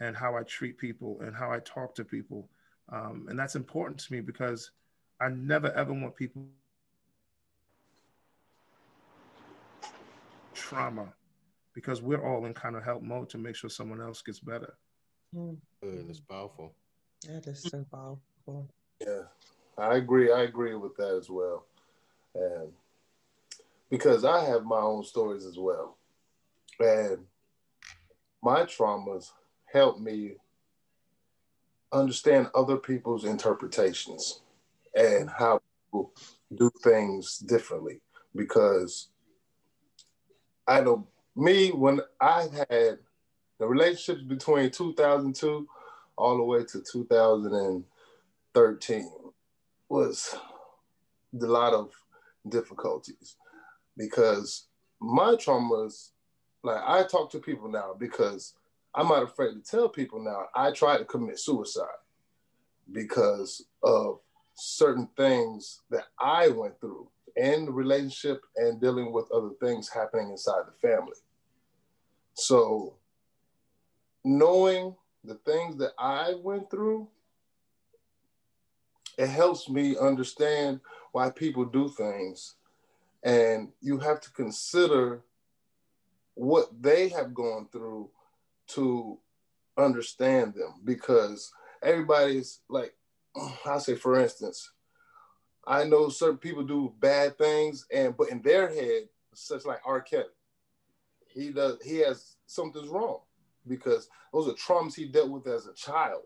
and how I treat people and how I talk to people. Um, and that's important to me because I never ever want people trauma because we're all in kind of help mode to make sure someone else gets better. Mm. Good, it's powerful. Yeah, That is so powerful. Yeah, I agree. I agree with that as well. And because I have my own stories as well. And my traumas help me understand other people's interpretations and how people do things differently. Because I know me, when I had the relationships between 2002 all the way to 2013 was a lot of difficulties because my traumas, like I talk to people now because I'm not afraid to tell people now I tried to commit suicide because of certain things that I went through in the relationship and dealing with other things happening inside the family. So knowing the things that I went through it helps me understand why people do things. And you have to consider what they have gone through to understand them because everybody's like, (clears throat) I say, for instance, I know certain people do bad things, and but in their head, such like R. Kelly, he does he has something's wrong because those are traumas he dealt with as a child.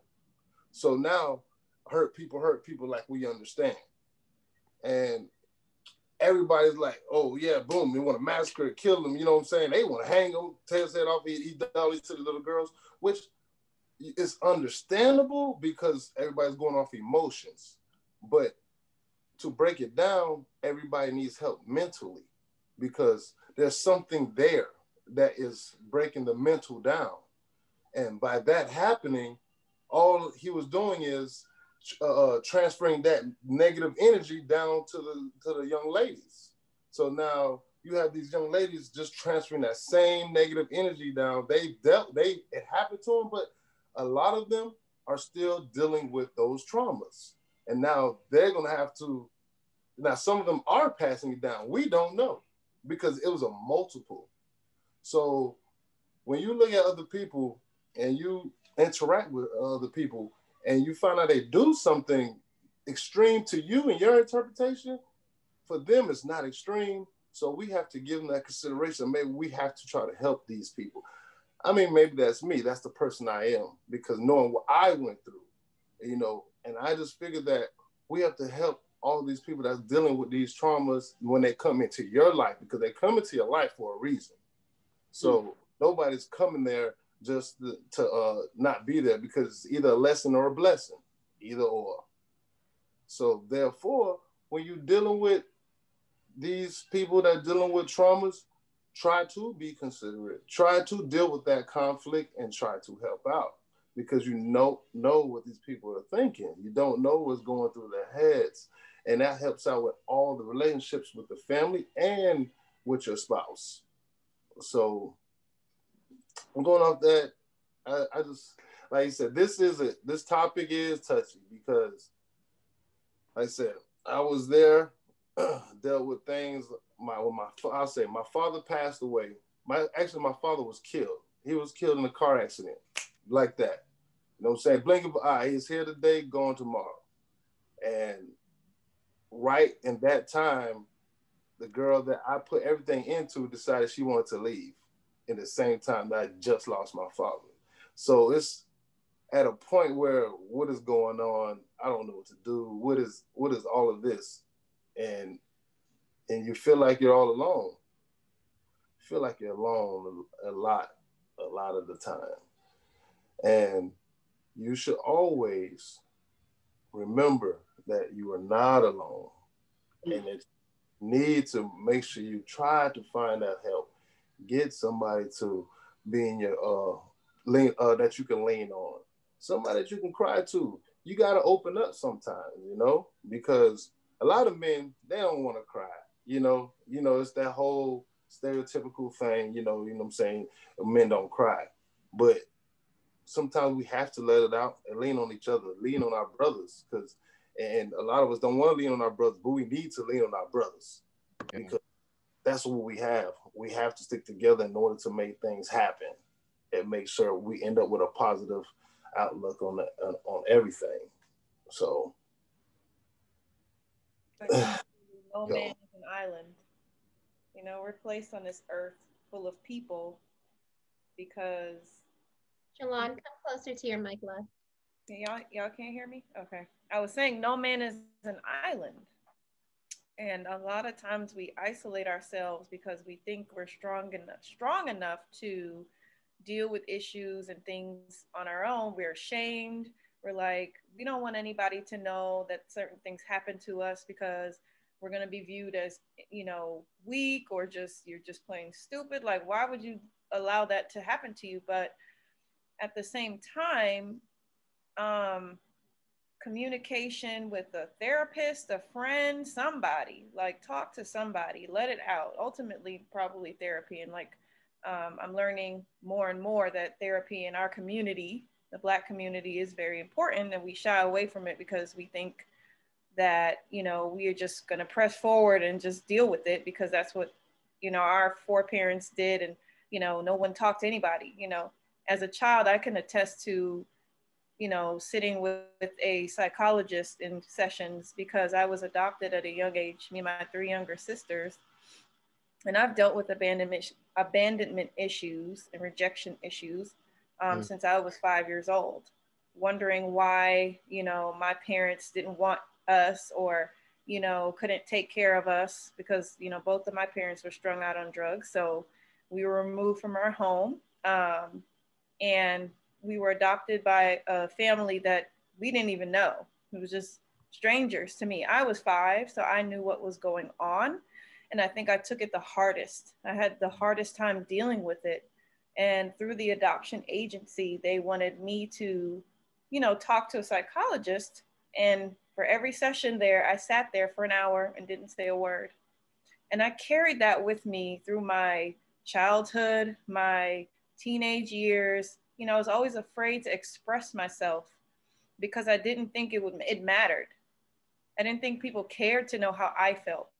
So now hurt people hurt people like we understand. And everybody's like, oh yeah, boom, they want to massacre, kill them. You know what I'm saying? They want to hang him, tear his head off, he, he all these silly little girls, which is understandable because everybody's going off emotions. But to break it down, everybody needs help mentally because there's something there that is breaking the mental down. And by that happening, all he was doing is uh, uh, transferring that negative energy down to the to the young ladies. So now you have these young ladies just transferring that same negative energy down. They dealt they it happened to them, but a lot of them are still dealing with those traumas, and now they're gonna have to. Now some of them are passing it down. We don't know because it was a multiple. So when you look at other people and you interact with other people, and you find out they do something extreme to you in your interpretation, for them it's not extreme. So we have to give them that consideration. Maybe we have to try to help these people. I mean, maybe that's me. That's the person I am because knowing what I went through, you know, and I just figured that we have to help all these people that's dealing with these traumas when they come into your life because they come into your life for a reason. So mm-hmm. nobody's coming there just to uh, not be there because it's either a lesson or a blessing, either or. So therefore, when you're dealing with these people that are dealing with traumas, try to be considerate. Try to deal with that conflict and try to help out because you know know what these people are thinking. You don't know what's going through their heads, and that helps out with all the relationships with the family and with your spouse. So I'm going off that. I, I just like you said, this is a this topic is touchy because, like I said, I was there, (clears throat) dealt with things. My well, my I'll say my father passed away. My actually my father was killed. He was killed in a car accident, like that. You know what I'm saying? Blink of an eye. He's here today, gone tomorrow. And right in that time, the girl that I put everything into decided she wanted to leave in the same time that I just lost my father. So it's at a point where what is going on? I don't know what to do. What is what is all of this? And and you feel like you're all alone. You feel like you're alone a, lot, a lot of the time. And you should always remember that you are not alone and that you need to make sure you try to find that help. Get somebody to be in your uh lean uh that you can lean on. Somebody that you can cry to. You gotta open up sometimes, you know, because a lot of men they don't want to cry. You know, you know, it's that whole stereotypical thing, you know, you know what I'm saying, men don't cry. But sometimes we have to let it out and lean on each other, lean on our brothers, because and a lot of us don't want to lean on our brothers, but we need to lean on our brothers because that's what we have. We have to stick together in order to make things happen and make sure we end up with a positive outlook on the, on, on everything. So, (sighs) no man is an island. You know, we're placed on this earth full of people because Shalon, mm-hmm. come closer to your mic, love. Y'all, y'all can't hear me? Okay. I was saying no man is an island. And a lot of times we isolate ourselves because we think we're strong enough, strong enough to deal with issues and things on our own. We're ashamed. We're like, we don't want anybody to know that certain things happen to us because we're going to be viewed as, you know, weak or just, you're just playing stupid. Like, why would you allow that to happen to you? But at the same time, um, communication with a therapist, a friend, somebody, like talk to somebody, let it out. Ultimately, probably therapy. And like, um, I'm learning more and more that therapy in our community, the Black community, is very important, and we shy away from it because we think that you know we are just going to press forward and just deal with it because that's what you know our foreparents did, and you know no one talked to anybody. You know, as a child, I can attest to, you know, sitting with, with a psychologist in sessions because I was adopted at a young age, me and my three younger sisters. And I've dealt with abandonment, abandonment issues and rejection issues um, mm. since I was five years old, wondering why, you know, my parents didn't want us or, you know, couldn't take care of us because, you know, both of my parents were strung out on drugs. So we were removed from our home. Um, and we were adopted by a family that we didn't even know. It was just strangers to me. I was five, so I knew what was going on. And I think I took it the hardest. I had the hardest time dealing with it. And through the adoption agency, they wanted me to, you know, talk to a psychologist. And for every session there, I sat there for an hour and didn't say a word. And I carried that with me through my childhood, my teenage years, you know, I was always afraid to express myself because I didn't think it would it mattered. I didn't think people cared to know how I felt.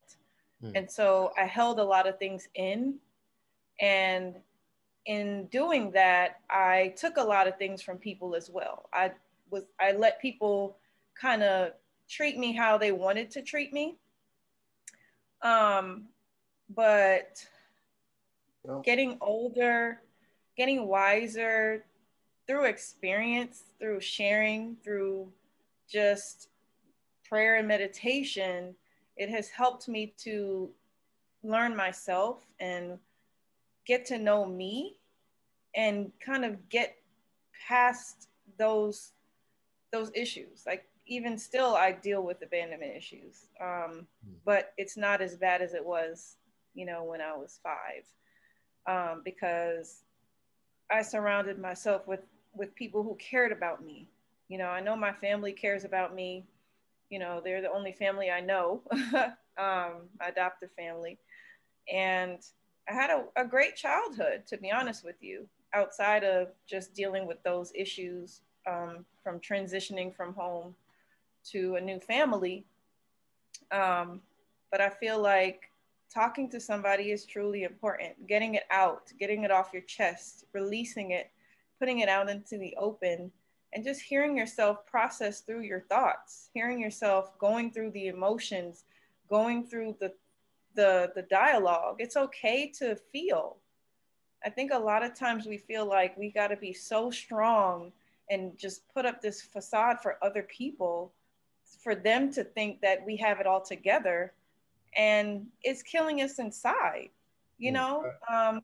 Hmm. And so I held a lot of things in and in doing that, I took a lot of things from people as well. I was I let people kind of treat me how they wanted to treat me. Um, but getting older getting wiser through experience, through sharing, through just prayer and meditation, it has helped me to learn myself and get to know me and kind of get past those those issues like even still i deal with abandonment issues um, hmm. but it's not as bad as it was you know when i was five um, because I surrounded myself with with people who cared about me. You know, I know my family cares about me. You know, they're the only family I know, (laughs) um, adoptive family, and I had a, a great childhood. To be honest with you, outside of just dealing with those issues um, from transitioning from home to a new family. Um, but I feel like talking to somebody is truly important. Getting it out, getting it off your chest, releasing it, putting it out into the open, and just hearing yourself process through your thoughts, hearing yourself going through the emotions, going through the the the dialogue. It's okay to feel. I think a lot of times we feel like we got to be so strong and just put up this facade for other people for them to think that we have it all together and it's killing us inside you mm, know? um,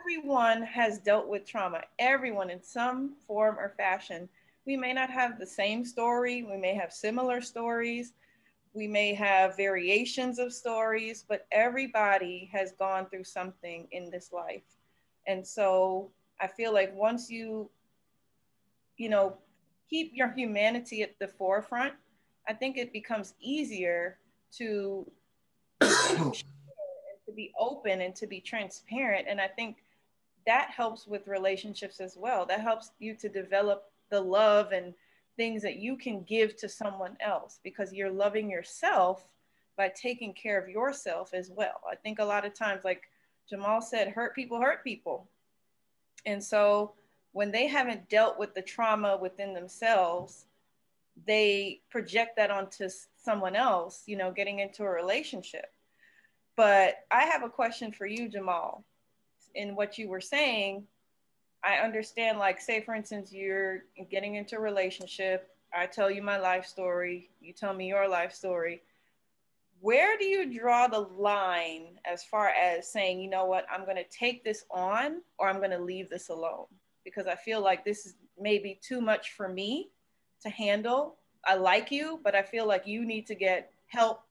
everyone has dealt with trauma. Everyone in some form or fashion. We may not have the same story. We may have similar stories. We may have variations of stories but everybody has gone through something in this life. And so i feel like once you you know keep your humanity at the forefront i think it becomes easier to and (coughs) to be open and to be transparent. And I think that helps with relationships as well. That helps you to develop the love and things that you can give to someone else because you're loving yourself by taking care of yourself as well. I think a lot of times, like Jamal said, hurt people hurt people. And so when they haven't dealt with the trauma within themselves, they project that onto someone else, you know, getting into a relationship. But I have a question for you, Jamal. In what you were saying, I understand, like, say, for instance, you're getting into a relationship. I tell you my life story, you tell me your life story. Where do you draw the line as far as saying, you know what, I'm going to take this on or I'm going to leave this alone? Because I feel like this is maybe too much for me to handle. I like you, but I feel like you need to get help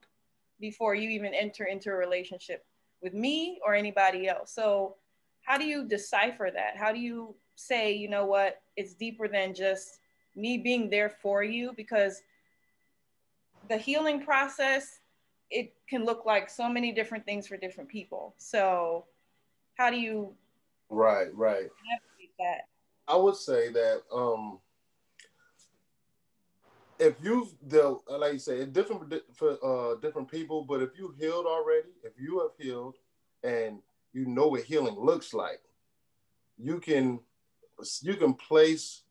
before you even enter into a relationship with me or anybody else. So, how do you decipher that? How do you say, you know what, it's deeper than just me being there for you? Because the healing process, it can look like so many different things for different people. So, how do you? Right, right. That? I would say that um, if you've dealt, like you say, different for uh, different people, but if you healed already, if you have healed and you know what healing looks like, you can you can place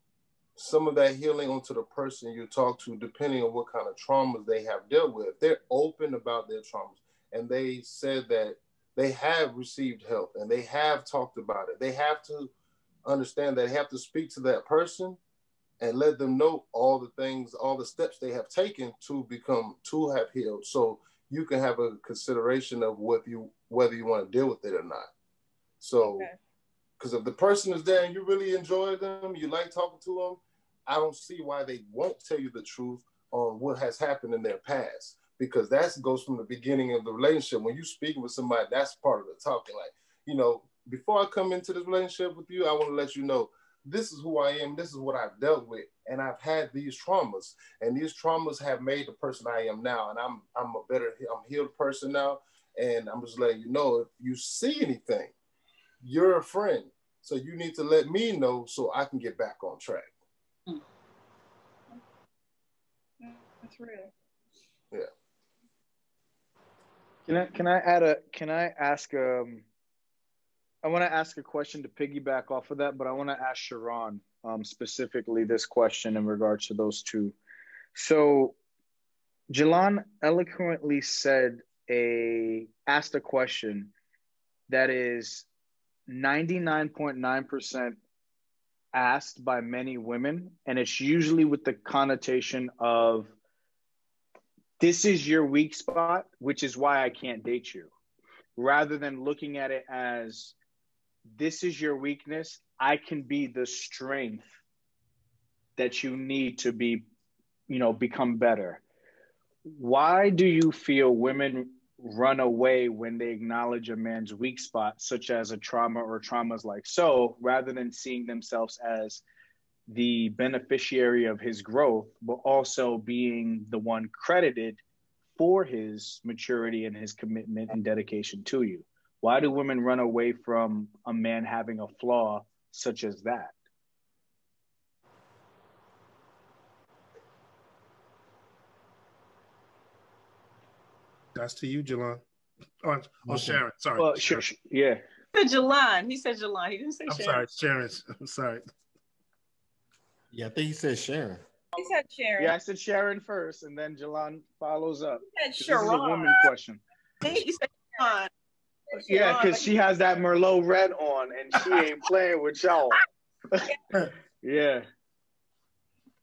some of that healing onto the person you talk to, depending on what kind of traumas they have dealt with. If They're open about their traumas, and they said that they have received help and they have talked about it. They have to understand that they have to speak to that person and let them know all the things, all the steps they have taken to become to have healed. So you can have a consideration of whether you whether you want to deal with it or not. So, because okay. if the person is there and you really enjoy them, you like talking to them, I don't see why they won't tell you the truth on what has happened in their past. Because that goes from the beginning of the relationship. When you speaking with somebody, that's part of the talking. Like, you know, before I come into this relationship with you, I want to let you know this is who I am, this is what I've dealt with, and I've had these traumas, and these traumas have made the person I am now, and I'm I'm a better I'm healed person now, and I'm just letting you know if you see anything, you're a friend, so you need to let me know so I can get back on track. That's real. Yeah. Can I can I add a can I ask um I want to ask a question to piggyback off of that, but I want to ask Sharon um, specifically this question in regards to those two. So, Jolon eloquently said a asked a question that is 99.9% asked by many women, and it's usually with the connotation of this is your weak spot, which is why I can't date you, rather than looking at it as this is your weakness. I can be the strength that you need to be, you know, become better. Why do you feel women run away when they acknowledge a man's weak spot, such as a trauma or traumas like so, rather than seeing themselves as the beneficiary of his growth, but also being the one credited for his maturity and his commitment and dedication to you? Why do women run away from a man having a flaw such as that. That's to you, Jolon. Oh, oh Sharon. Sorry. Well, Sharon. yeah. He said Jolon. He said Jolon. He didn't say I'm Sharon. sorry, Sharon. I'm sorry. Yeah, I think he said Sharon. He said Sharon. Yeah, I said Sharon first, and then Jolon follows up. He said 'Cause This is a woman question. He said Sharon. Yeah, because she has that Merlot red on, and she (laughs) ain't playing with y'all. (laughs) yeah.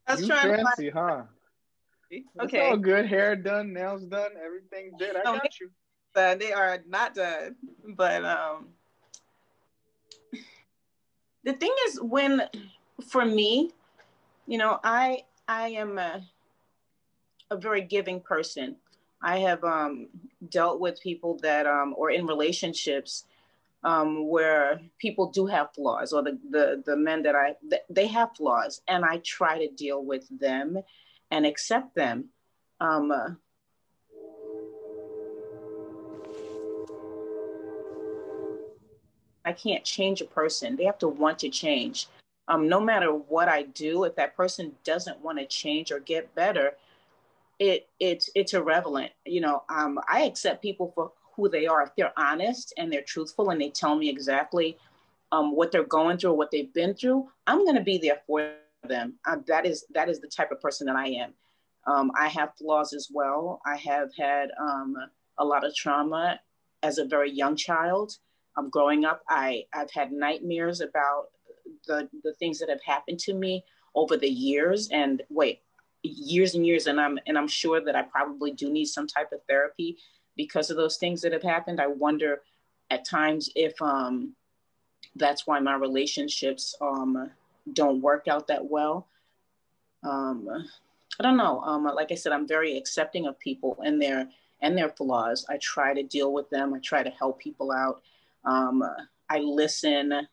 I was you trying to fancy, huh? find. It's Okay. all good. Hair done, nails done, everything did. I No, got you. Uh, they are not done. But um, the thing is, when for me, you know, I I am a, a very giving person. I have um, dealt with people that um, or in relationships um, where people do have flaws, or the the the men that I th- they have flaws, and I try to deal with them and accept them. Um, uh, I can't change a person. They have to want to change. Um, no matter what I do, if that person doesn't want to change or get better, it it's it's irrelevant. You know, um, I accept people for who they are. If they're honest and they're truthful and they tell me exactly um, what they're going through or what they've been through, I'm going to be there for them. Uh, that is that is the type of person that I am. Um, I have flaws as well. I have had um, a lot of trauma as a very young child. Um, growing up, I I've had nightmares about the the things that have happened to me over the years. And wait, years and years, and I'm and I'm sure that I probably do need some type of therapy because of those things that have happened. I wonder at times if um, that's why my relationships um, don't work out that well. Um, I don't know. Um, like I said, I'm very accepting of people and their and their flaws. I try to deal with them. I try to help people out. Um, I listen,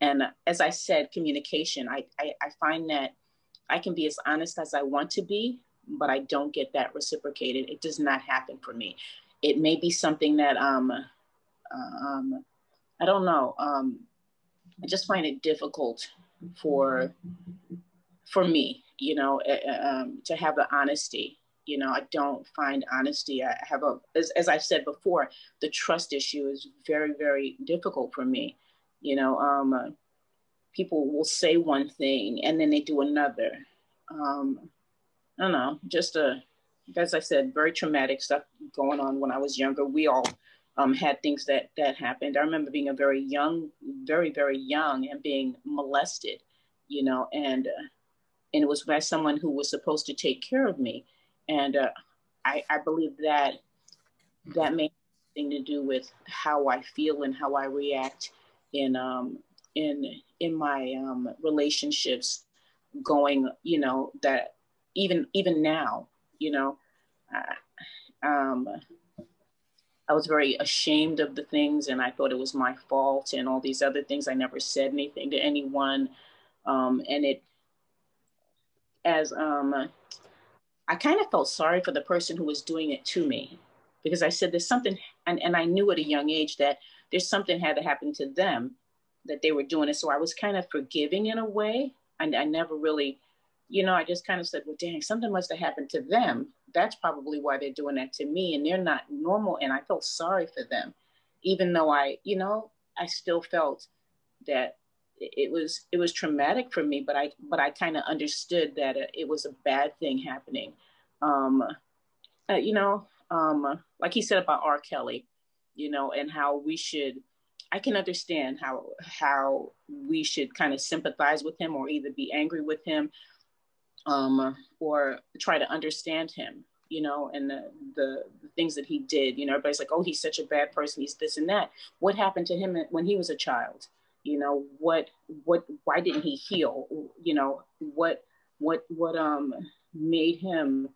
and as I said, communication. I, I I find that I can be as honest as I want to be, but I don't get that reciprocated. It does not happen for me. It may be something that um, um I don't know. Um, I just find it difficult for for me, you know, uh, um, to have the honesty. You know, I don't find honesty. I have a, as, as I've said before, the trust issue is very, very difficult for me. You know, um, people will say one thing and then they do another. Um, I don't know, just a, as I said, very traumatic stuff going on when I was younger. We all um, had things that that happened. I remember being a very young, very very young, and being molested, you know, and uh, and it was by someone who was supposed to take care of me, and uh, I, I believe that that may something to do with how I feel and how I react in um, in in my um, relationships, going, you know, that even even now, you know. Uh, um, I was very ashamed of the things and I thought it was my fault and all these other things. I never said anything to anyone. Um, and it, as um, I kind of felt sorry for the person who was doing it to me because I said there's something, and, and I knew at a young age that there's something had to happen to them that they were doing it. So I was kind of forgiving in a way. And I never really, you know, I just kind of said, well, dang, something must have happened to them. That's probably why they're doing that to me. And they're not normal. And I felt sorry for them, even though I, you know, I still felt that it was it was traumatic for me but i but i kind of understood that it was a bad thing happening um uh, you know um like he said about r kelly you know and how we should i can understand how how we should kind of sympathize with him or either be angry with him um or try to understand him you know and the, the, the things that he did. You know everybody's like oh he's such a bad person. He's this and that. What happened to him when he was a child? You know what what why didn't he heal? You know what what what um made him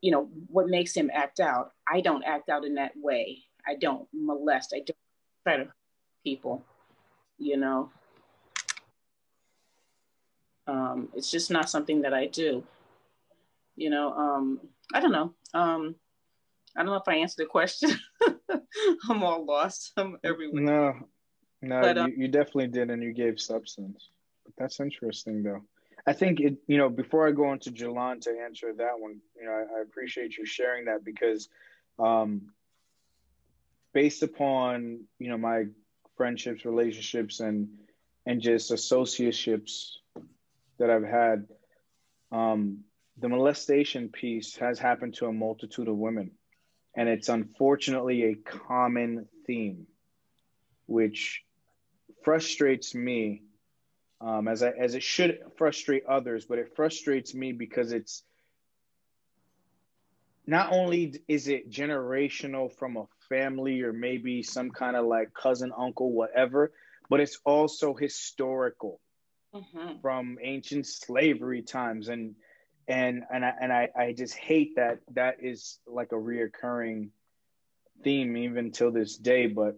you know what makes him act out? I don't act out in that way. I don't molest. I don't try to people you know um it's just not something that i do you know um i don't know um i don't know if i answered the question (laughs) i'm all lost i'm everywhere no No, but, uh, you, you definitely did, and you gave substance. But that's interesting, though. I think it. You know, before I go into Jolon to answer that one, you know, I, I appreciate you sharing that because, um, based upon you know my friendships, relationships, and and just associateships that I've had, um, the molestation piece has happened to a multitude of women, and it's unfortunately a common theme, which frustrates me um, as I, as it should frustrate others, but it frustrates me because it's not only is it generational from a family or maybe some kind of like cousin, uncle, whatever, but it's also historical mm-hmm. from ancient slavery times and and and I and I, I just hate that that is like a reoccurring theme even till this day. But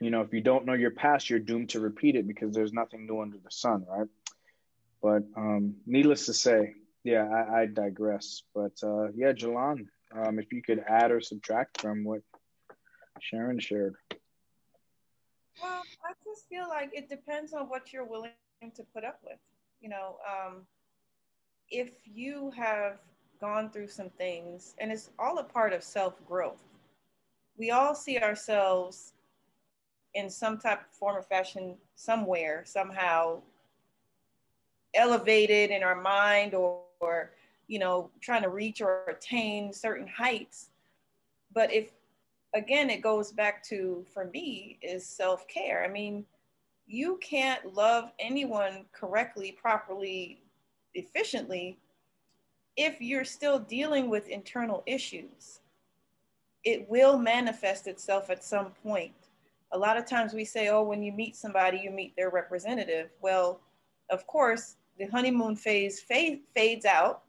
you know, if you don't know your past, you're doomed to repeat it because there's nothing new under the sun, right? But um, needless to say, yeah, I, I digress. But uh, yeah, Jolon, um, if you could add or subtract from what Sharon shared. Well, I just feel like it depends on what you're willing to put up with. You know, um, if you have gone through some things, and it's all a part of self growth, we all see ourselves in some type of form or fashion, somewhere, somehow elevated in our mind or, or you know, trying to reach or attain certain heights. But if, again, it goes back to, for me, is self care. I mean, you can't love anyone correctly, properly, efficiently if you're still dealing with internal issues. It will manifest itself at some point. A lot of times we say, oh, when you meet somebody, you meet their representative. Well, of course, the honeymoon phase fade, fades out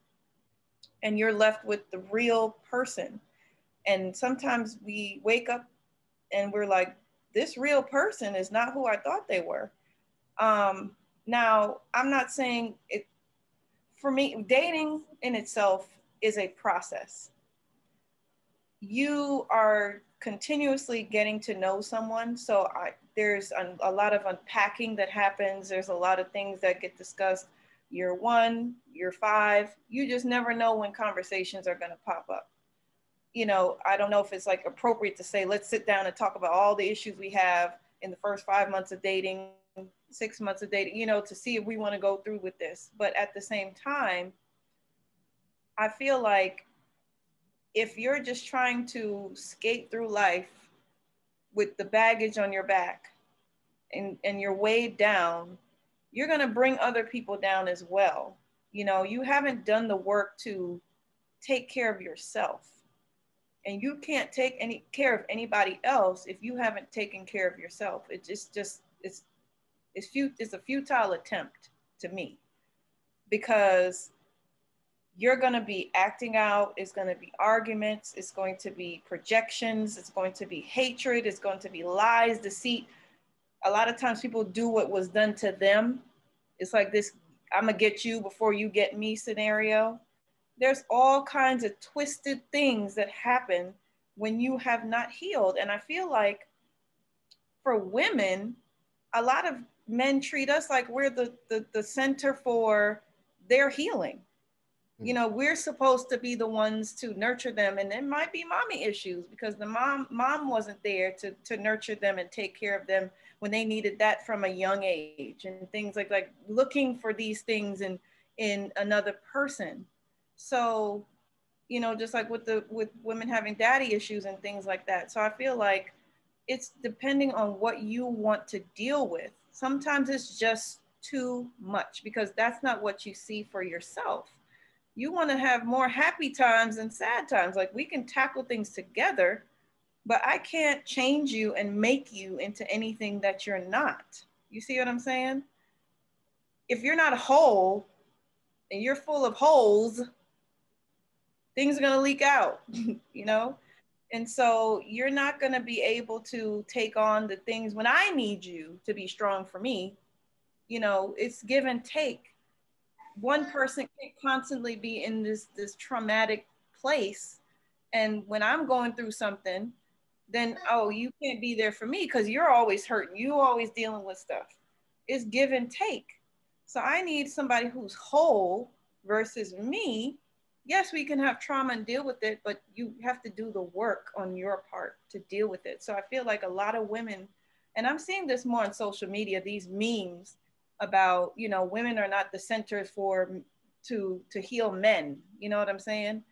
and you're left with the real person. And sometimes we wake up and we're like, this real person is not who I thought they were. Um, now, I'm not saying it, for me, dating in itself is a process. You are continuously getting to know someone. So I, there's a, a lot of unpacking that happens. There's a lot of things that get discussed year one, year five. You just never know when conversations are going to pop up. You know, I don't know if it's like appropriate to say, let's sit down and talk about all the issues we have in the first five months of dating six months of dating, you know, to see if we want to go through with this. But at the same time, I feel like if you're just trying to skate through life with the baggage on your back and, and you're weighed down, you're going to bring other people down as well. You know, you haven't done the work to take care of yourself. And you can't take any care of anybody else if you haven't taken care of yourself. it's just just it's it's, it's a futile attempt to me because you're going to be acting out. It's going to be arguments. It's going to be projections. It's going to be hatred. It's going to be lies deceit. A lot of times people do what was done to them. It's like this i'm going to get you before you get me scenario there's all kinds of twisted things that happen when you have not healed and i feel like for women a lot of men treat us like we're the, the, the center for their healing. Mm. You know, we're supposed to be the ones to nurture them. And it might be mommy issues because the mom mom wasn't there to, to nurture them and take care of them when they needed that from a young age and things like like looking for these things in in another person. So, you know, just like with the with women having daddy issues and things like that. So I feel like it's depending on what you want to deal with sometimes it's just too much because that's not what you see for yourself. You want to have more happy times and sad times. Like we can tackle things together, but I can't change you and make you into anything that you're not. You see what I'm saying? If you're not whole and you're full of holes, things are going to leak out, (laughs) you know? And so you're not going to be able to take on the things when I need you to be strong for me. You know, it's give and take. One person can constantly be in this this traumatic place and when I'm going through something, then oh, you can't be there for me because you're always hurting. You always dealing with stuff. It's give and take. So I need somebody who's whole versus me. Yes, we can have trauma and deal with it, but you have to do the work on your part to deal with it. So I feel like a lot of women, and I'm seeing this more on social media, these memes about, you know, women are not the center for to to heal men. You know what I'm saying?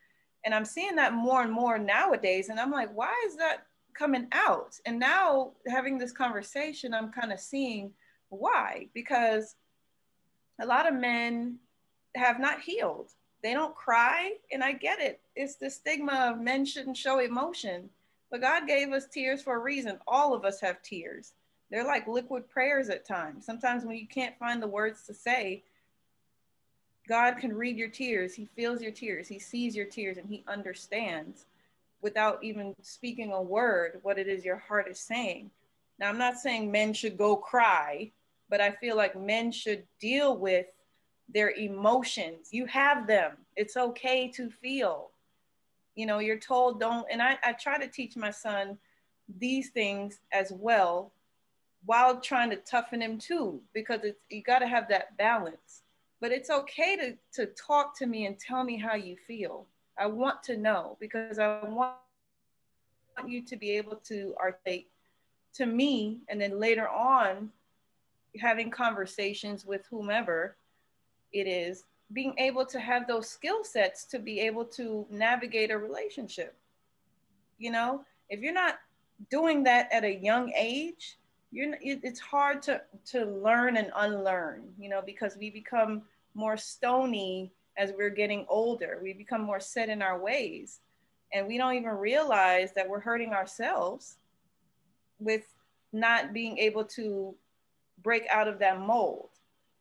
And I'm seeing that more and more nowadays. And I'm like, why is that coming out? And now having this conversation, I'm kind of seeing why. Because a lot of men have not healed. They don't cry. And I get it. It's the stigma of men shouldn't show emotion. But God gave us tears for a reason. All of us have tears. They're like liquid prayers at times. Sometimes when you can't find the words to say, God can read your tears. He feels your tears. He sees your tears and he understands without even speaking a word what it is your heart is saying. Now, I'm not saying men should go cry, but I feel like men should deal with their emotions. You have them. It's okay to feel. You know, you're told don't, and I, I try to teach my son these things as well while trying to toughen him too, because it's, you got to have that balance but it's okay to, to talk to me and tell me how you feel. I want to know because I want you to be able to articulate to me and then later on having conversations with whomever it is being able to have those skill sets to be able to navigate a relationship. You know if you're not doing that at a young age you're it's hard to to learn and unlearn you know because we become more stony as we're getting older. We become more set in our ways and we don't even realize that we're hurting ourselves with not being able to break out of that mold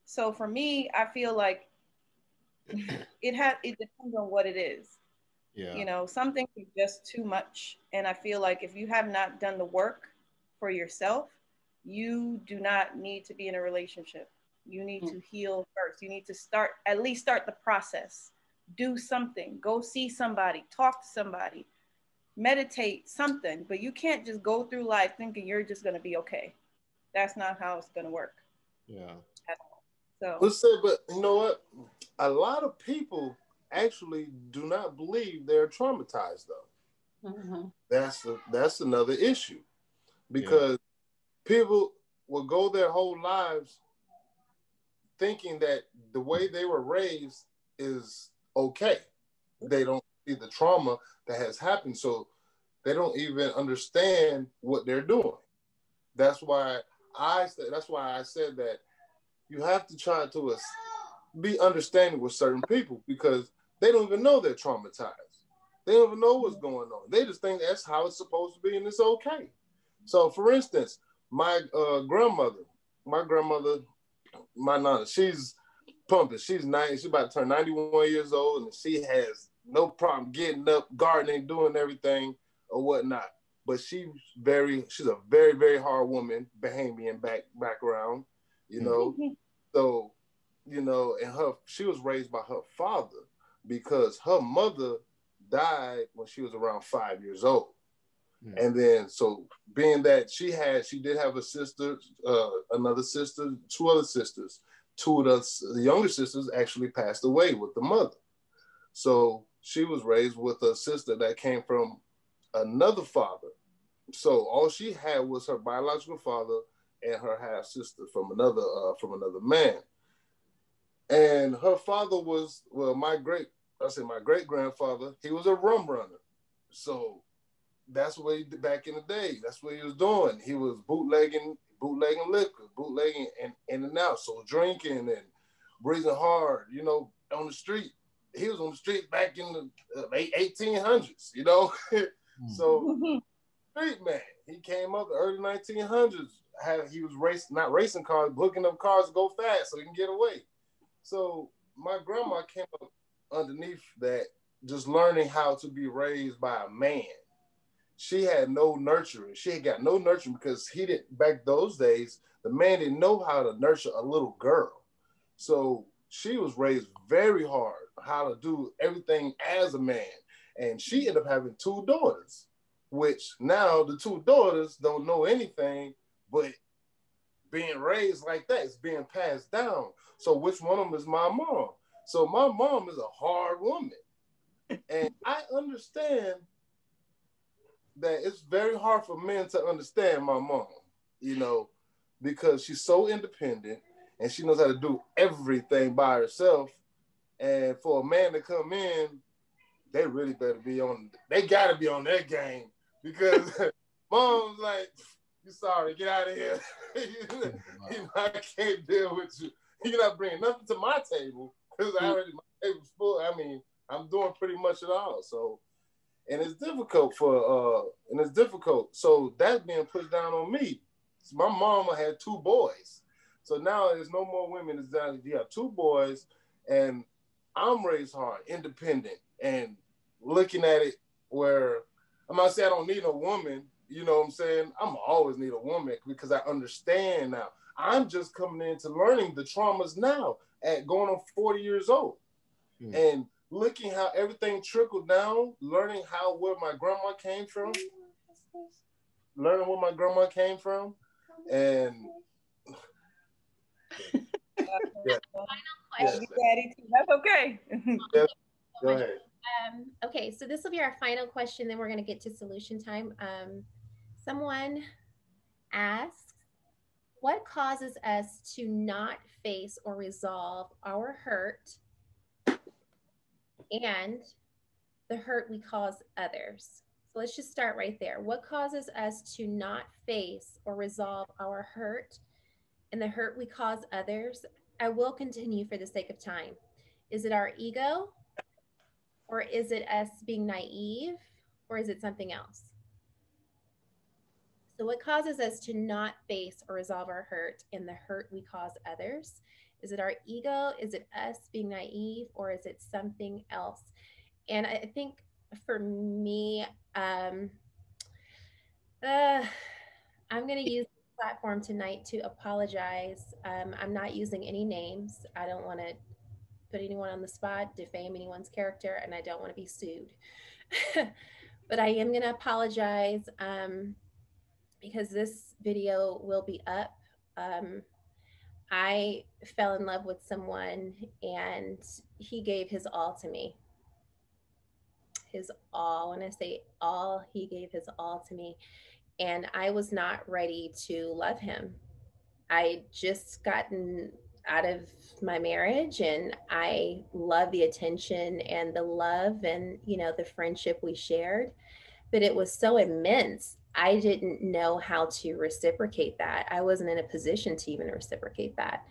so for me i feel like (clears throat) it has it depends on what it is yeah. you know something is just too much and i feel like if you have not done the work for yourself you do not need to be in a relationship. You need mm. to heal first. You need to start, at least start the process. Do something. Go see somebody. Talk to somebody. Meditate, something. But you can't just go through life thinking you're just going to be okay. That's not how it's going to work. Yeah. So let's say, but you know what? A lot of people actually do not believe they're traumatized, though. Mm-hmm. That's a, that's another issue because people will go their whole lives thinking that the way they were raised is okay. They don't see the trauma that has happened, so they don't even understand what they're doing. That's why I said. That's why I said that you have to try to be understanding with certain people because they don't even know they're traumatized. They don't even know what's going on. They just think that's how it's supposed to be and it's okay. So, for instance, my uh, grandmother, my grandmother, my nana, she's pumping. She's nine. She's about to turn 91 years old, and she has no problem getting up, gardening, doing everything or whatnot. But she's very, she's a very, very hard woman, Bahamian back background, you know. so, you know, and her, she was raised by her father because her mother died when she was around five years old. Mm. And then, so being that she had, she did have a sister, uh, another sister, two other sisters. Two of the, the younger sisters actually passed away with the mother. So she was raised with a sister that came from another father. So all she had was her biological father and her half sister from another uh, from another man. And her father was well, my great I say my great grandfather. He was a rum runner. So that's what he did back in the day. That's what he was doing. He was bootlegging, bootlegging liquor, bootlegging and in and out. So drinking and breathing hard, you know, on the street. He was on the street back in the uh, 1800s, you know. (laughs) so street man, he came up the early 1900s. He was racing, not racing cars, hooking up cars to go fast so he can get away. So my grandma came up underneath that, just learning how to be raised by a man she had no nurturing. She had got no nurturing because he didn't back those days. The man didn't know how to nurture a little girl, so she was raised very hard how to do everything as a man, and she ended up having two daughters. which now the two daughters don't know anything, but being raised like that is being passed down. So which one of them is my mom? So my mom is a hard woman. And I understand that it's very hard for men to understand my mom, you know, because she's so independent and she knows how to do everything by herself. And for a man to come in, they really better be on. They gotta be on their game because (laughs) mom's like, "You sorry, get out of here. (laughs) you know, (laughs) I can't deal with you. You're not bringing nothing to my table because I already my table's full. I mean, I'm doing pretty much it all. So, and it's difficult for uh, and it's difficult. So that's being pushed down on me. So my mama had two boys. So now there's no more women. It's down. You have two boys, and I'm raised hard, independent, and looking at it where I'm not saying I don't need a woman. You know what I'm saying? I'm always need a woman because I understand now. I'm just coming into learning the traumas now at going on 40 years old. Hmm. And looking how everything trickled down, learning how where my grandma came from, learning where my grandma came from, and (laughs) yeah. Yes. That's okay. (laughs) yes. Go ahead. Um, okay, so this will be our final question, then we're going to get to solution time. Um, someone asks, what causes us to not face or resolve our hurt and the hurt we cause others? So let's just start right there. What causes us to not face or resolve our hurt and the hurt we cause others? I will continue for the sake of time. Is it our ego? Or is it us being naive? Or is it something else? So, what causes us to not face or resolve our hurt and the hurt we cause others? Is it our ego? Is it us being naive? Or is it something else? And I think for me, um, uh, I'm going to use the platform tonight to apologize. Um, I'm not using any names. I don't want to put anyone on the spot, defame anyone's character, and I don't want to be sued. (laughs) but I am going to apologize um, because this video will be up. Um, I fell in love with someone and he gave his all to me. His all, when I say all, he gave his all to me. And I was not ready to love him. I just gotten out of my marriage and I love the attention and the love and you know the friendship we shared but it was so immense I didn't know how to reciprocate that I wasn't in a position to even reciprocate that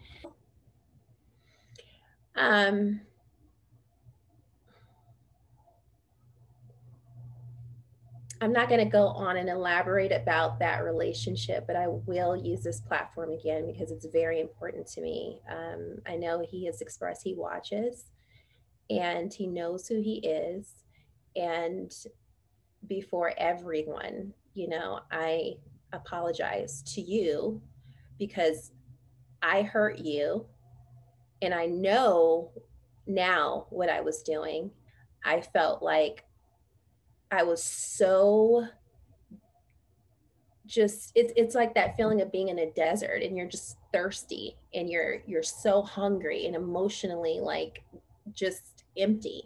um I'm not going to go on and elaborate about that relationship, but I will use this platform again because it's very important to me. Um, I know he has expressed he watches and he knows who he is. And before everyone, you know, I apologize to you because I hurt you. And I know now what I was doing. I felt like I was so just it's it's like that feeling of being in a desert and you're just thirsty and you're you're so hungry and emotionally like just empty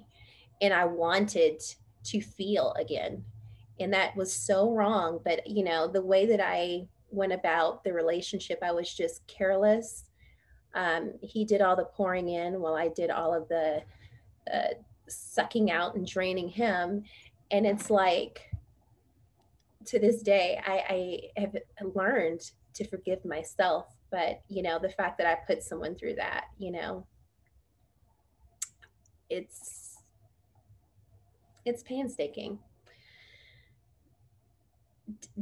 and I wanted to feel again and that was so wrong but you know the way that I went about the relationship I was just careless. Um, he did all the pouring in while I did all of the uh, sucking out and draining him and it's like to this day I, I have learned to forgive myself but you know the fact that i put someone through that you know it's it's painstaking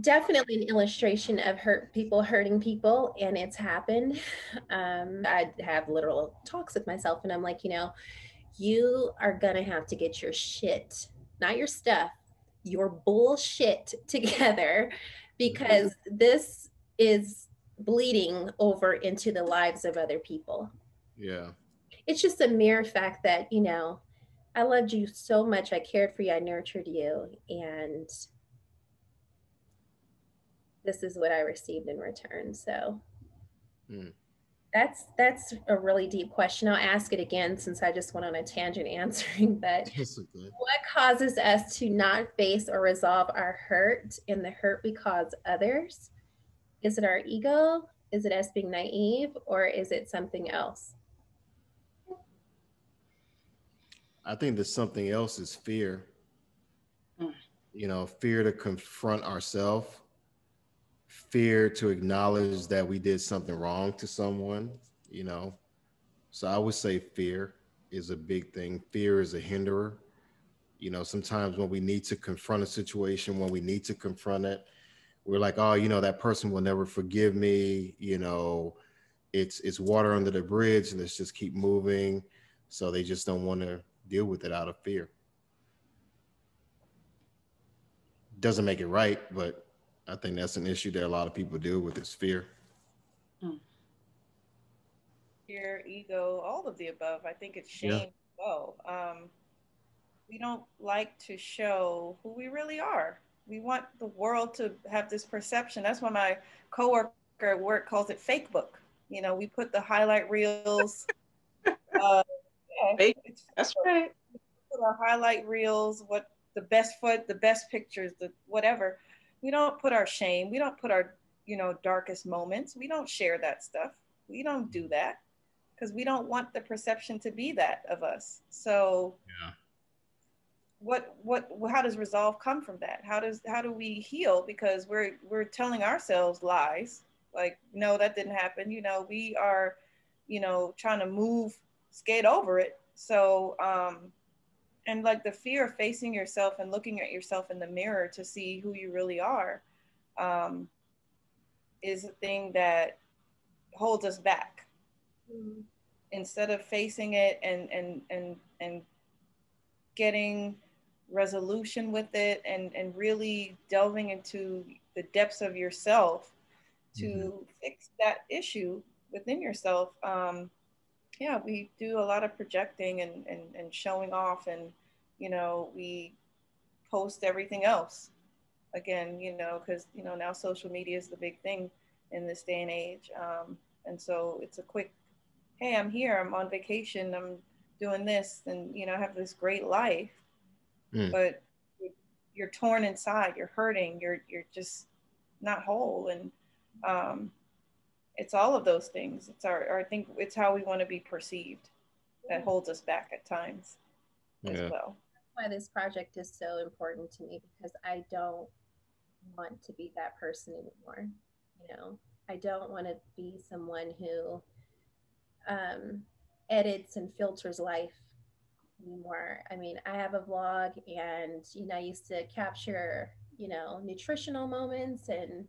definitely an illustration of hurt people hurting people and it's happened (laughs) um, i have literal talks with myself and i'm like you know you are gonna have to get your shit not your stuff, your bullshit (laughs) together because this is bleeding over into the lives of other people. Yeah. It's just a mere fact that, you know, I loved you so much. I cared for you. I nurtured you. And this is what I received in return. So Mm. that's that's a really deep question. I'll ask it again since I just went on a tangent (laughs) answering. But (laughs) okay. what causes us to not face or resolve our hurt and the hurt we cause others? Is it our ego? Is it us being naive? Or is it something else? I think that something else is fear. Mm. You know, fear to confront ourselves, fear to acknowledge that we did something wrong to someone, you know. So I would say fear is a big thing. Fear is a hinderer. You know, sometimes when we need to confront a situation, when we need to confront it, we're like, oh, you know, that person will never forgive me. You know, it's it's water under the bridge, let's just keep moving. So they just don't want to deal with it out of fear. Doesn't make it right, but I think that's an issue that a lot of people deal with is fear. fear, ego, all of the above. I think it's Yeah. shame as well. Um, we don't like to show who we really are. We want the world to have this perception. That's why my coworker at work calls it fake book. You know, we put the highlight reels. (laughs) uh, yeah, That's right. put our highlight reels, what the best foot, the best pictures, the whatever. We don't put our shame. We don't put our, you know, darkest moments. We don't share that stuff. We don't do that because we don't want the perception to be that of us. So Yeah. what what how does resolve come from that? How does how do we heal because we're we're telling ourselves lies like no that didn't happen. You know, we are you know trying to move skate over it. So um and like the fear of facing yourself and looking at yourself in the mirror to see who you really are um, is a thing that holds us back instead of facing it and and and and getting resolution with it and and really delving into the depths of yourself to Mhm. fix that issue within yourself um yeah we do a lot of projecting and and, and showing off and you know we post everything else. Again you know because you know now social media is the big thing in this day and age. Um, and so it's a quick hey i'm here i'm on vacation i'm doing this and you know I have this great life. Mm. but you're torn inside you're hurting you're you're just not whole. And um, it's all of those things. It's our, our i think it's how we want to be perceived that holds us back at times as Yeah. well why this project is so important to me because I don't want to be that person anymore. You know, I don't want to be someone who um, edits and filters life anymore. I mean, I have a vlog and, you know, I used to capture, you know, nutritional moments and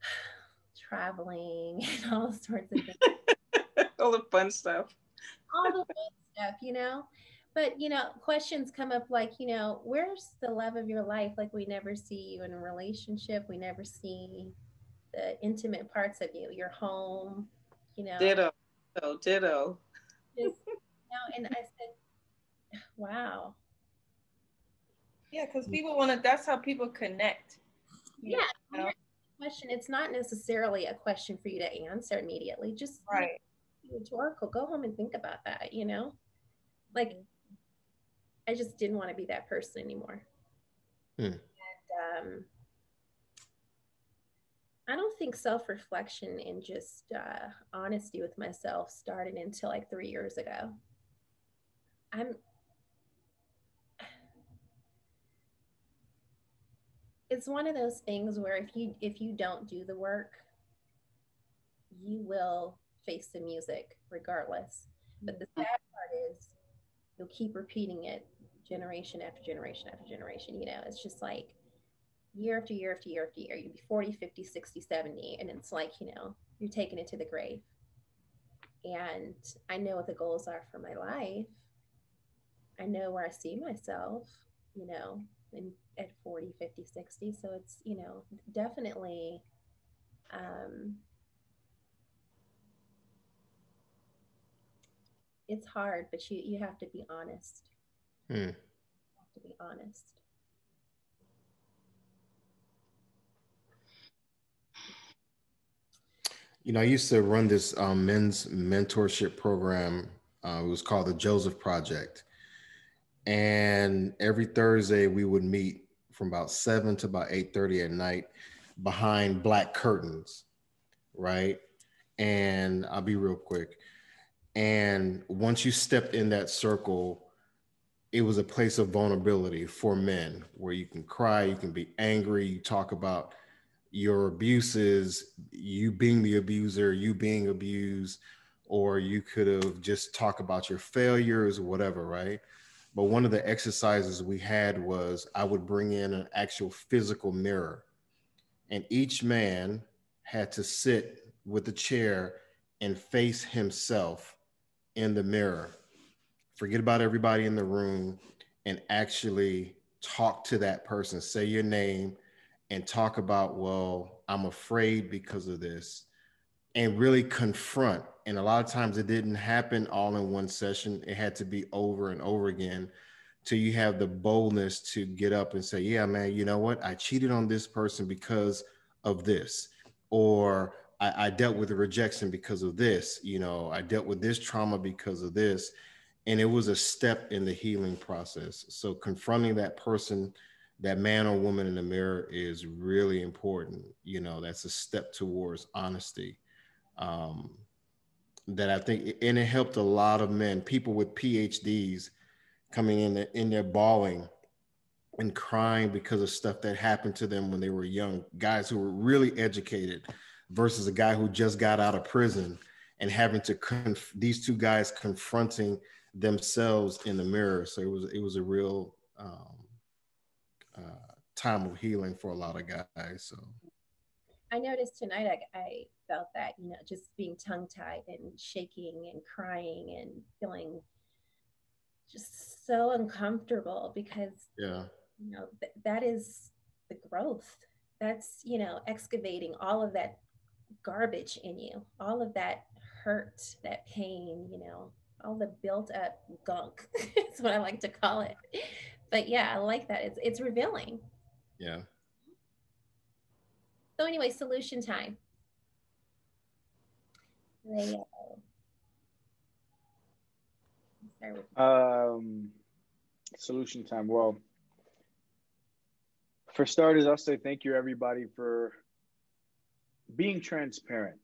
(sighs) traveling (laughs) and all sorts of things (laughs) All the fun stuff. all the fun stuff, you know. But you know, questions come up like, you know, where's the love of your life? Like we never see you in a relationship. We never see the intimate parts of you, your home, you know. Ditto. Oh, ditto. Just, (laughs) you know, and I said, wow. yeah because people want to that's how people connect Yeah. know? Question. It's not necessarily a question for you to answer immediately. Just right rhetorical. Go home and think about that, you know? Like mm-hmm. I just didn't want to be that person anymore. Hmm. And um I don't think self-reflection and just uh, honesty with myself started until like three years ago. I'm it's one of those things where if you if you don't do the work, you will face the music regardless. But the sad part is you'll keep repeating it generation after generation after generation. You know, it's just like year after year after year after year. You'd be 40, 50, 60, 70. And it's like, you know, you're taking it to the grave. And I know what the goals are for my life. I know where I see myself, you know, in, at 40, 50, 60. So it's, you know, definitely um, it's hard, but you you have to be honest. Hmm. You to be honest. You know, I used to run this um, men's mentorship program. Uh, it was called the Joseph Project. And every Thursday we would meet from about seven to about eight thirty at night behind black curtains, right? And I'll be real quick. And once you stepped in that circle, it was a place of vulnerability for men where you can cry, you can be angry, you talk about your abuses, you being the abuser, you being abused, or you could have just talk about your failures or whatever, right? But one of the exercises we had was I would bring in an actual physical mirror, and each man had to sit with a chair and face himself in the mirror. Forget about everybody in the room and actually talk to that person, say your name and talk about, well, I'm afraid because of this, and really confront. And a lot of times it didn't happen all in one session, it had to be over and over again till you have the boldness to get up and say, yeah, man, you know what? I cheated on this person because of this. Or I, I dealt with the rejection because of this. You know, I dealt with this trauma because of this. And it was a step in the healing process. So confronting that person, that man or woman in the mirror is really important. You know, that's a step towards honesty. Um, that I think, and it helped a lot of men, people with PhDs coming in, in there bawling and crying because of stuff that happened to them when they were young, guys who were really educated versus a guy who just got out of prison and having to conf- these two guys confronting themselves in the mirror. So it was it was a real um, uh, time of healing for a lot of guys. So I noticed tonight I, I felt that you know just being tongue tied and shaking and crying and feeling just so uncomfortable because yeah you know th- that is the growth that's you know excavating all of that garbage in you, all of that hurt, that pain, you know, all the built up gunk. (laughs) That's what I like to call it. But yeah, I like that. It's it's revealing. Yeah. So anyway, solution time. Um, solution time. Well, for starters, I'll say thank you everybody for being transparent.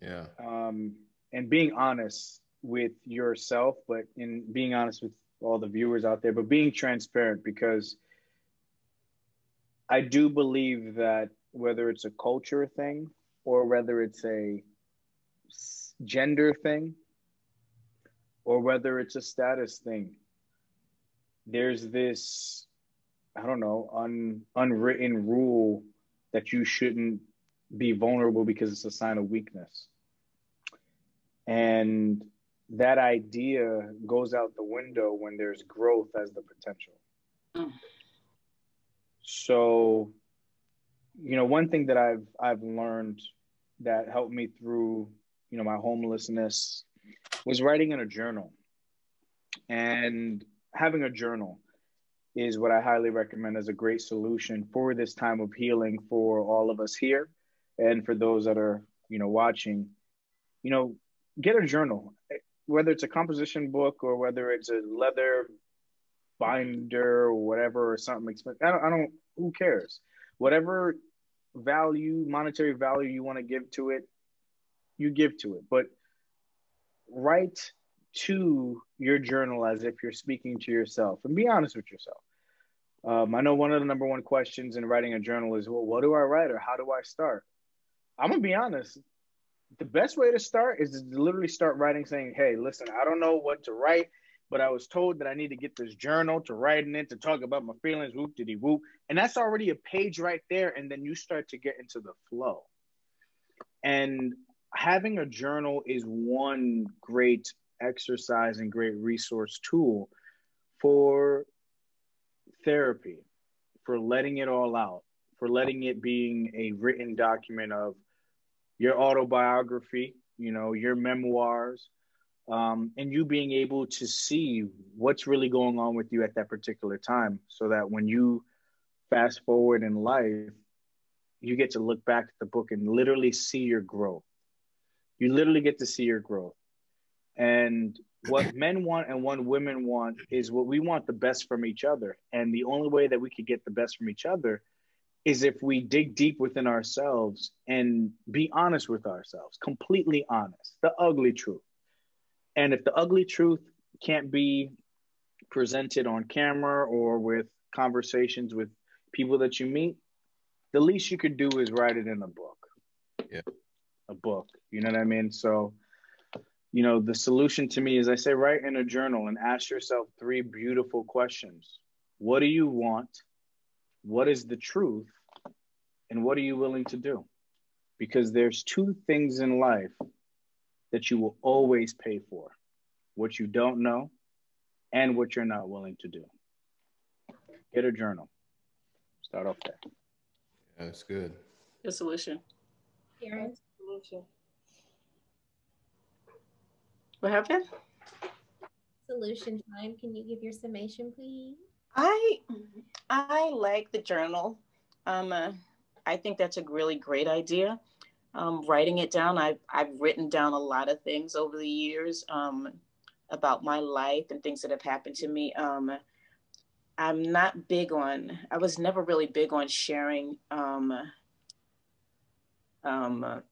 Yeah. Um, and being honest with yourself, but in being honest with all the viewers out there, but being transparent because I do believe that whether it's a culture thing or whether it's a gender thing or whether it's a status thing, there's this, I don't know, un, unwritten rule that you shouldn't be vulnerable because it's a sign of weakness. And that idea goes out the window when there's growth as the potential. Mm. So, you know, one thing that I've I've learned that helped me through, you know, my homelessness was writing in a journal. And having a journal is what I highly recommend as a great solution for this time of healing for all of us here and for those that are you know watching you know get a journal whether it's a composition book or whether it's a leather binder or whatever or something expensive I don't, I don't who cares whatever value monetary value you want to give to it you give to it but write to your journal as if you're speaking to yourself and be honest with yourself um, I know one of the number one questions in writing a journal is, well, what do I write or how do I start? I'm gonna be honest. The best way to start is to literally start writing, saying, "Hey, listen, I don't know what to write, but I was told that I need to get this journal to write in it to talk about my feelings." Whoop diddy whoop, and that's already a page right there, and then you start to get into the flow. And having a journal is one great exercise and great resource tool for therapy, for letting it all out, for letting it being a written document of your autobiography, you know, your memoirs, um, and you being able to see what's really going on with you at that particular time so that when you fast forward in life, you get to look back at the book and literally see your growth. You literally get to see your growth. And what (clears throat) men want and what women want is what we want the best from each other. And the only way that we could get the best from each other is if we dig deep within ourselves and be honest with ourselves, completely honest, the ugly truth. And if the ugly truth can't be presented on camera or with conversations with people that you meet, the least you could do is write it in a book. Yeah. A book. You know what I mean? So, you know, the solution to me is I say write in a journal and ask yourself three beautiful questions. What do you want? What is the truth? And what are you willing to do? Because there's two things in life that you will always pay for what you don't know and what you're not willing to do. Get a journal. Start off there. Yeah, that's good. Good solution. Karen? Solution. What happened? Solution time. Can you give your summation, please? I I like the journal. Um, uh, I think that's a really great idea. Um, writing it down, I've I've written down a lot of things over the years um, about my life and things that have happened to me. Um, I'm not big on. I was never really big on sharing um, um,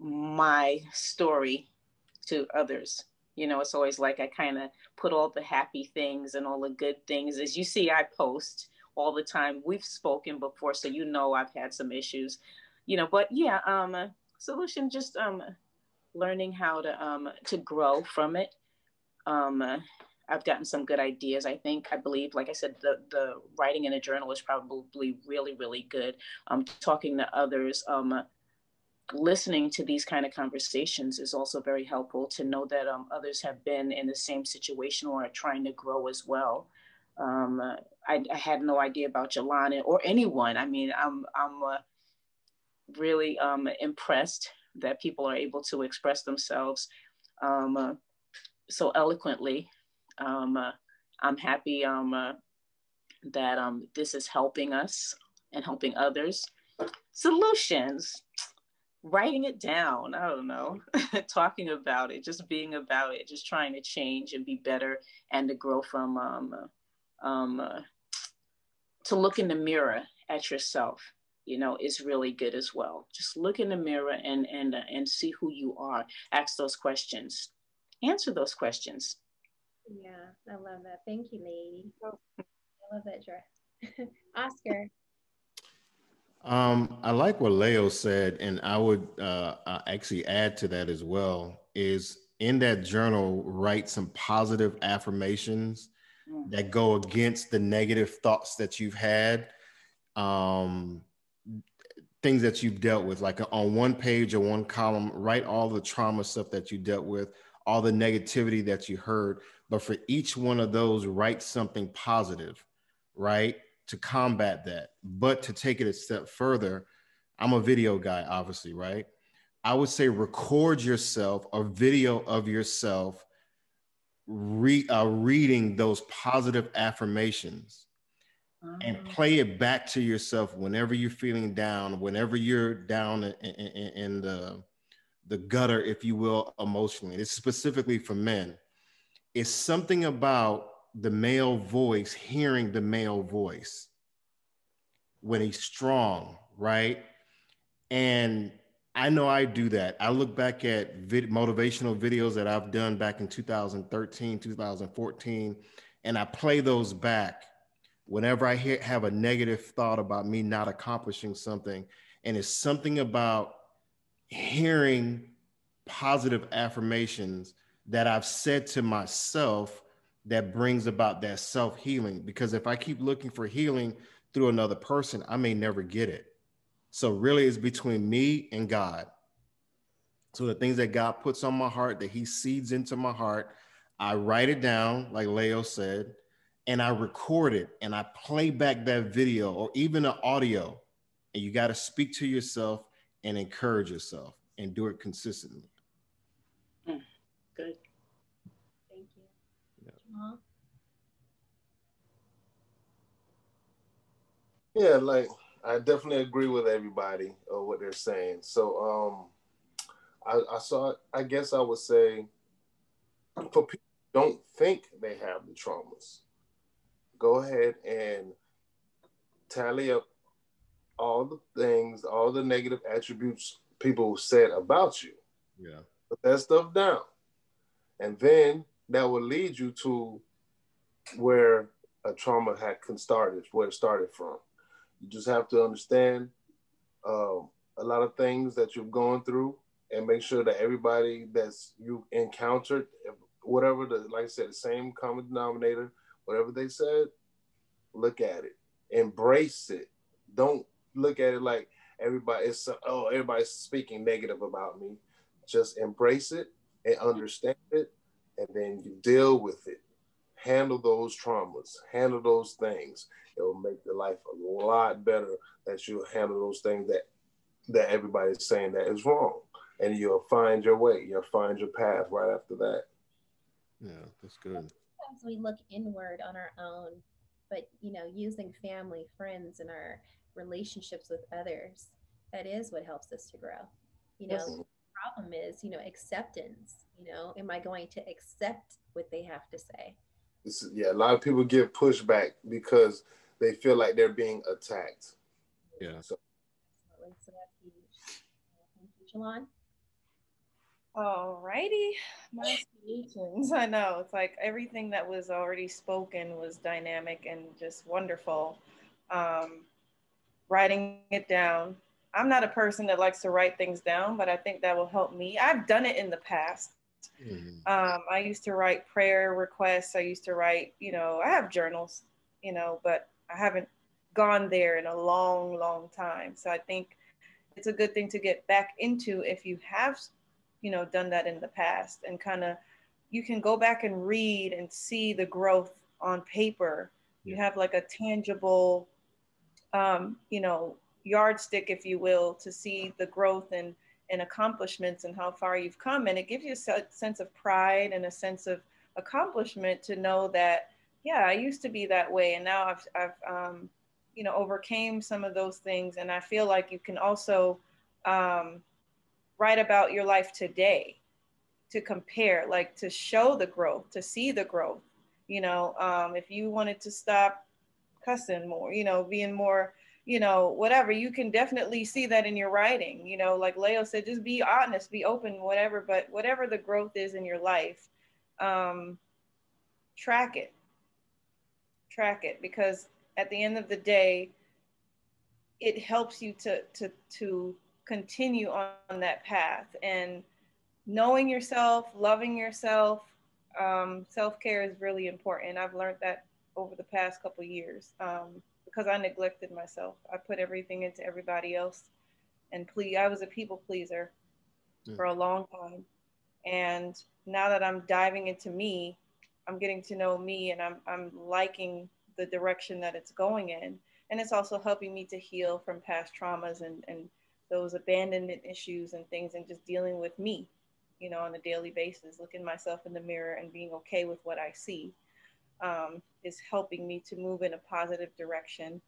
my story to others. You know, it's always like I kind of put all the happy things and all the good things. As you see, I post all the time. We've spoken before, so you know I've had some issues. You know, but yeah, um, solution just um, learning how to um, to grow from it. Um, I've gotten some good ideas. I think, I believe, like I said, the, the writing in a journal is probably really, really good. Um, talking to others, um, listening to these kind of conversations is also very helpful to know that um, others have been in the same situation or are trying to grow as well. Um, I, I, had no idea about Jolon or anyone. I mean, I'm, I'm uh, really um, impressed that people are able to express themselves um, uh, so eloquently um, uh, I'm happy um, uh, that um, this is helping us and helping others. Solutions, writing it down, I don't know, (laughs) talking about it, just being about it, just trying to change and be better and to grow from, um, um, uh, to look in the mirror at yourself you know is really good as well just look in the mirror and and uh, and see who you are ask those questions answer those questions yeah, I love that. Thank you, lady. I love that dress. (laughs) Oscar. Um, I like what Leo said, and I would uh, actually add to that as well. Is in that journal, write some positive affirmations mm. that go against the negative thoughts that you've had, um, things that you've dealt with. Like on one page or one column, write all the trauma stuff that you dealt with, all the negativity that you heard but for each one of those, write something positive, right? To combat that. But to take it a step further, I'm a video guy, obviously, right? I would say record yourself a video of yourself re- uh, reading those positive affirmations and ah. play it back to yourself whenever you're feeling down, whenever you're down in, in, in the, the gutter, if you will, emotionally. It's specifically for men it's something about the male voice, hearing the male voice when he's strong, right? And I know I do that. I look back at vid- motivational videos that I've done back in 2013, 2014, and I play those back whenever I hear, have a negative thought about me not accomplishing something. And it's something about hearing positive affirmations that I've said to myself that brings about that self healing. Because if I keep looking for healing through another person, I may never get it. So, really, it's between me and God. So, the things that God puts on my heart, that He seeds into my heart, I write it down, like Leo said, and I record it and I play back that video or even an audio. And you got to speak to yourself and encourage yourself and do it consistently. Mm, good. Thank you. Yeah. Yeah, like I definitely agree with everybody or what they're saying. So um I, I saw. I guess I would say, for people who don't think they have the traumas, go ahead and tally up all the things, all the negative attributes people said about you. Yeah. Put that stuff down. And then that will lead you to where a trauma had started, where it started from. You just have to understand um, a lot of things that you've gone through and make sure that everybody that's you encountered, whatever the like I said, the same common denominator, whatever they said, look at it, embrace it. Don't look at it like everybody is oh everybody's speaking negative about me. Just embrace it and understand it, and then you deal with it. Handle those traumas, handle those things. It will make the life a lot better that you handle those things that that everybody's saying that is wrong. And you'll find your way, you'll find your path right after that. Yeah, that's good. Sometimes we look inward on our own, but you know, using family, friends, and our relationships with others, that is what helps us to grow. You know, yes. the problem is, you know, acceptance. You know, am I going to accept what they have to say? This, yeah, a lot of people give pushback because they feel like they're being attacked. Yeah. So, so Thank you, Alrighty, my solutions. I know it's like everything that was already spoken was dynamic and just wonderful. Um, writing it down. I'm not a person that likes to write things down, but I think that will help me. I've done it in the past. Mm-hmm. Um, I used to write prayer requests. I used to write, you know, I have journals, you know, but I haven't gone there in a long, long time. So I think it's a good thing to get back into if you have, you know, done that in the past and kind of you can go back and read and see the growth on paper. You have like a tangible, um, you know, yardstick, if you will, to see the growth and, and accomplishments and how far you've come. And it gives you a sense of pride and a sense of accomplishment to know that, yeah, I used to be that way. And now I've, I've um, you know, overcame some of those things. And I feel like you can also um, write about your life today to compare, like to show the growth, to see the growth. You know, um, if you wanted to stop cussing more, you know, being more, you know, whatever, you can definitely see that in your writing. You know, like Leo said, just be honest, be open, whatever. But whatever the growth is in your life, um, track it. Track it because at the end of the day, it helps you to to to continue on that path and knowing yourself, loving yourself. Um, self care is really important. I've learned that over the past couple years um, because I neglected myself. I put everything into everybody else, and please, I was a people pleaser mm. for a long time. And now that I'm diving into me, I'm getting to know me, and I'm I'm liking the direction that it's going in. And it's also helping me to heal from past traumas and, and those abandonment issues and things and just dealing with me, you know, on a daily basis, looking myself in the mirror and being okay with what I see um, is helping me to move in a positive direction.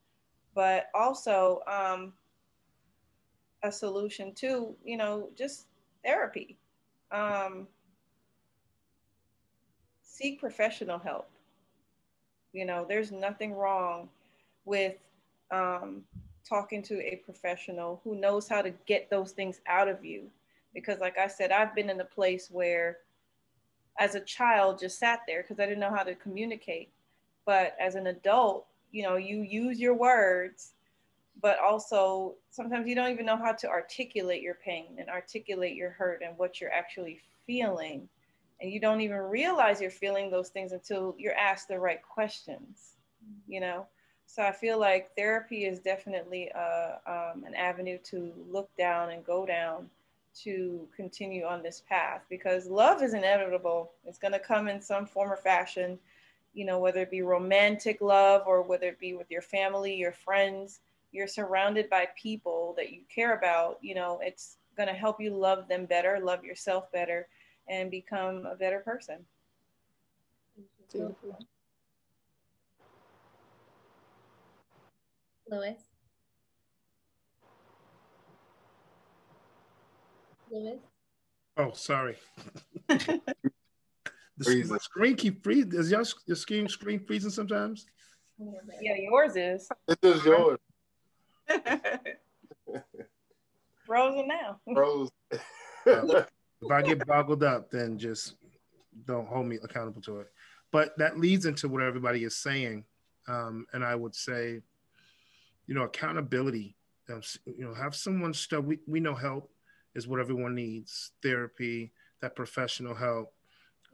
But also um, a solution to, you know, just therapy. Um, seek professional help. You know, there's nothing wrong with um, talking to a professional who knows how to get those things out of you. Because, like I said, I've been in a place where, as a child, just sat there because I didn't know how to communicate. But as an adult, you know, you use your words, but also sometimes you don't even know how to articulate your pain and articulate your hurt and what you're actually feeling. And you don't even realize you're feeling those things until you're asked the right questions you know? So i feel like therapy is definitely a, uh, um, an avenue to look down and go down to continue on this path because love is inevitable. It's going to come in some form or fashion you know whether it be romantic love or whether it be with your family your friends you're surrounded by people that you care about you know it's going to help you love them better love yourself better and become a better person. Louis. Louis. Oh, sorry. (laughs) the freezing. screen keep freezing. Is your, your screen screen freezing sometimes? Yeah, yours is. It is yours. (laughs) Frozen now. Frozen. if I get boggled up, then just don't hold me accountable to it. But that leads into what everybody is saying, um, and I would say, you know, accountability. Um, you know, have someone stuff. We we know help is what everyone needs: therapy, that professional help.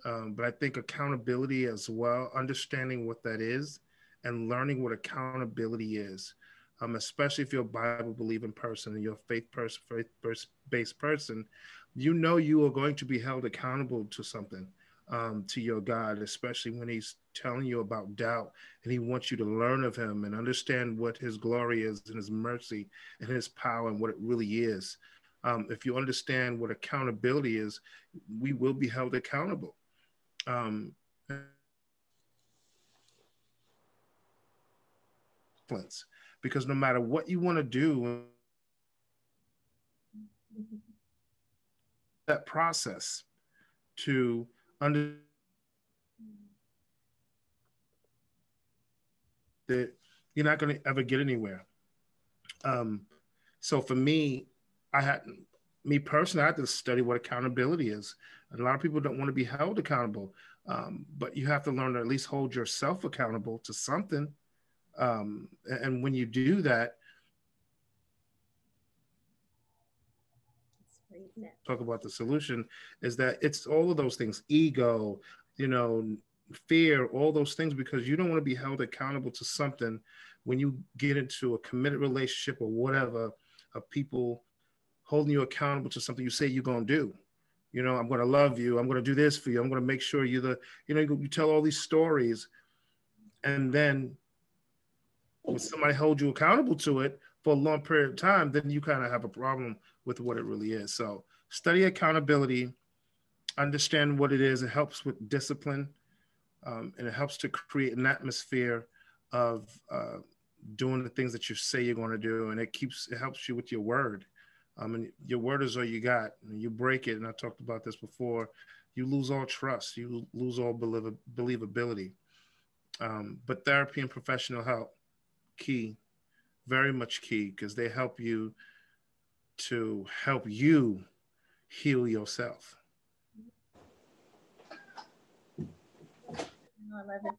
Um, but I think accountability as well, understanding what that is, and learning what accountability is. Um, especially if you're a Bible believing person and you're a faith person, faith based person, you know you are going to be held accountable to something um, to your God, especially when He's telling you about doubt and He wants you to learn of Him and understand what His glory is and His mercy and His power and what it really is. Um, if you understand what accountability is, we will be held accountable. Um, because no matter what you want to do, that process to under that you're not going to ever get anywhere. Um, so for me, I had me personally, I had to study what accountability is. And a lot of people don't want to be held accountable, um, but you have to learn to at least hold yourself accountable to something. Um, and when you do that, talk about the solution is that it's all of those things ego you know fear all those things because you don't want to be held accountable to something when you get into a committed relationship or whatever of people holding you accountable to something you say you're going to do you know i'm going to love you i'm going to do this for you i'm going to make sure you're the you know you tell all these stories and then when somebody holds you accountable to it for a long period of time then you kind of have a problem with what it really is. So study accountability, understand what it is. It helps with discipline, um, and it helps to create an atmosphere of uh, doing the things that you say you're going to do, and it keeps it helps you with your word. Um, and your word is all you got. And you break it, and I talked about this before. You lose all trust. You lose all believ- believability. Um, but therapy and professional help, key, very much key, because they help you to help you heal yourself. I love it.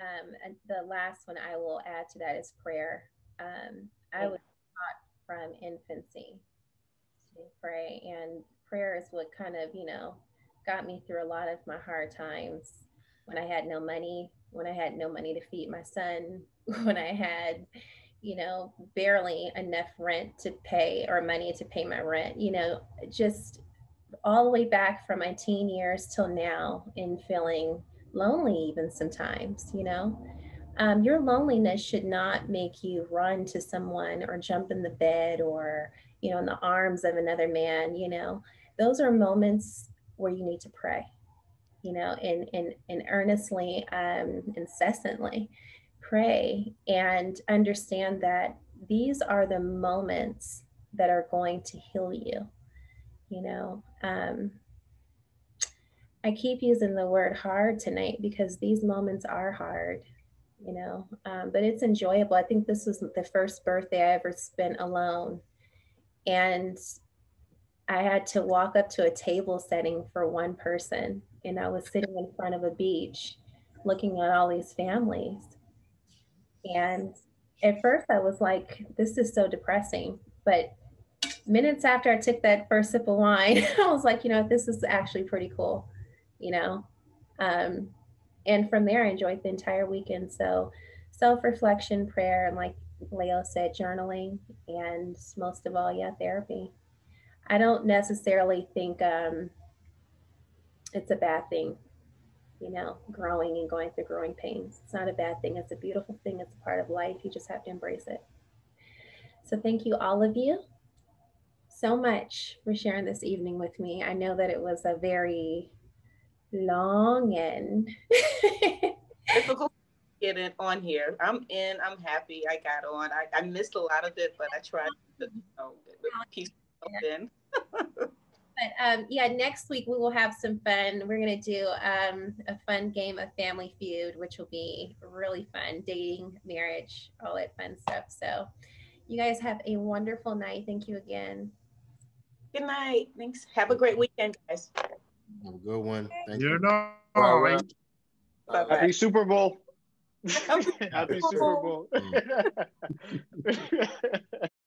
Um, and the last one I will add to that is prayer. Um, I was taught from infancy to pray, and prayer is what kind of, you know, got me through a lot of my hard times when I had no money, when I had no money to feed my son, (laughs) when I had, you know, barely enough rent to pay or money to pay my rent, you know, just all the way back from my teen years till now in feeling lonely, even sometimes, you know. Um, your loneliness should not make you run to someone or jump in the bed or, you know, in the arms of another man, you know. Those are moments where you need to pray, you know, and, and, and earnestly, um, incessantly pray and understand that these are the moments that are going to heal you. You know, um, I keep using the word hard tonight because these moments are hard, you know, um, but it's enjoyable. I think this was the first birthday I ever spent alone. And I had to walk up to a table setting for one person, and I was sitting in front of a beach looking at all these families. And at first I was like, this is so depressing. But minutes after I took that first sip of wine, (laughs) I was like, you know, this is actually pretty cool, you know. Um, and from there, I enjoyed the entire weekend. So self reflection, prayer, and like Leo said, journaling, and most of all, yeah, therapy. I don't necessarily think um, it's a bad thing you know, growing and going through growing pains. It's not a bad thing. It's a beautiful thing. It's a part of life. You just have to embrace it. So thank you, all of you, so much for sharing this evening with me. I know that it was a very long and difficult get it on here. I'm in. I'm happy. I got on. I, I missed a lot of it, but I tried to you know, piece in. But um, yeah, next week we will have some fun. We're gonna do um, a fun game of Family Feud, which will be really fun. Dating, marriage, all that fun stuff. So, you guys have a wonderful night. Thank you again. Good night. Thanks. Have a great weekend, guys. Have a good one. Thank You're you. not All right. Bye-bye. Happy Super Bowl. Happy (laughs) Happy Super Bowl. Mm. (laughs)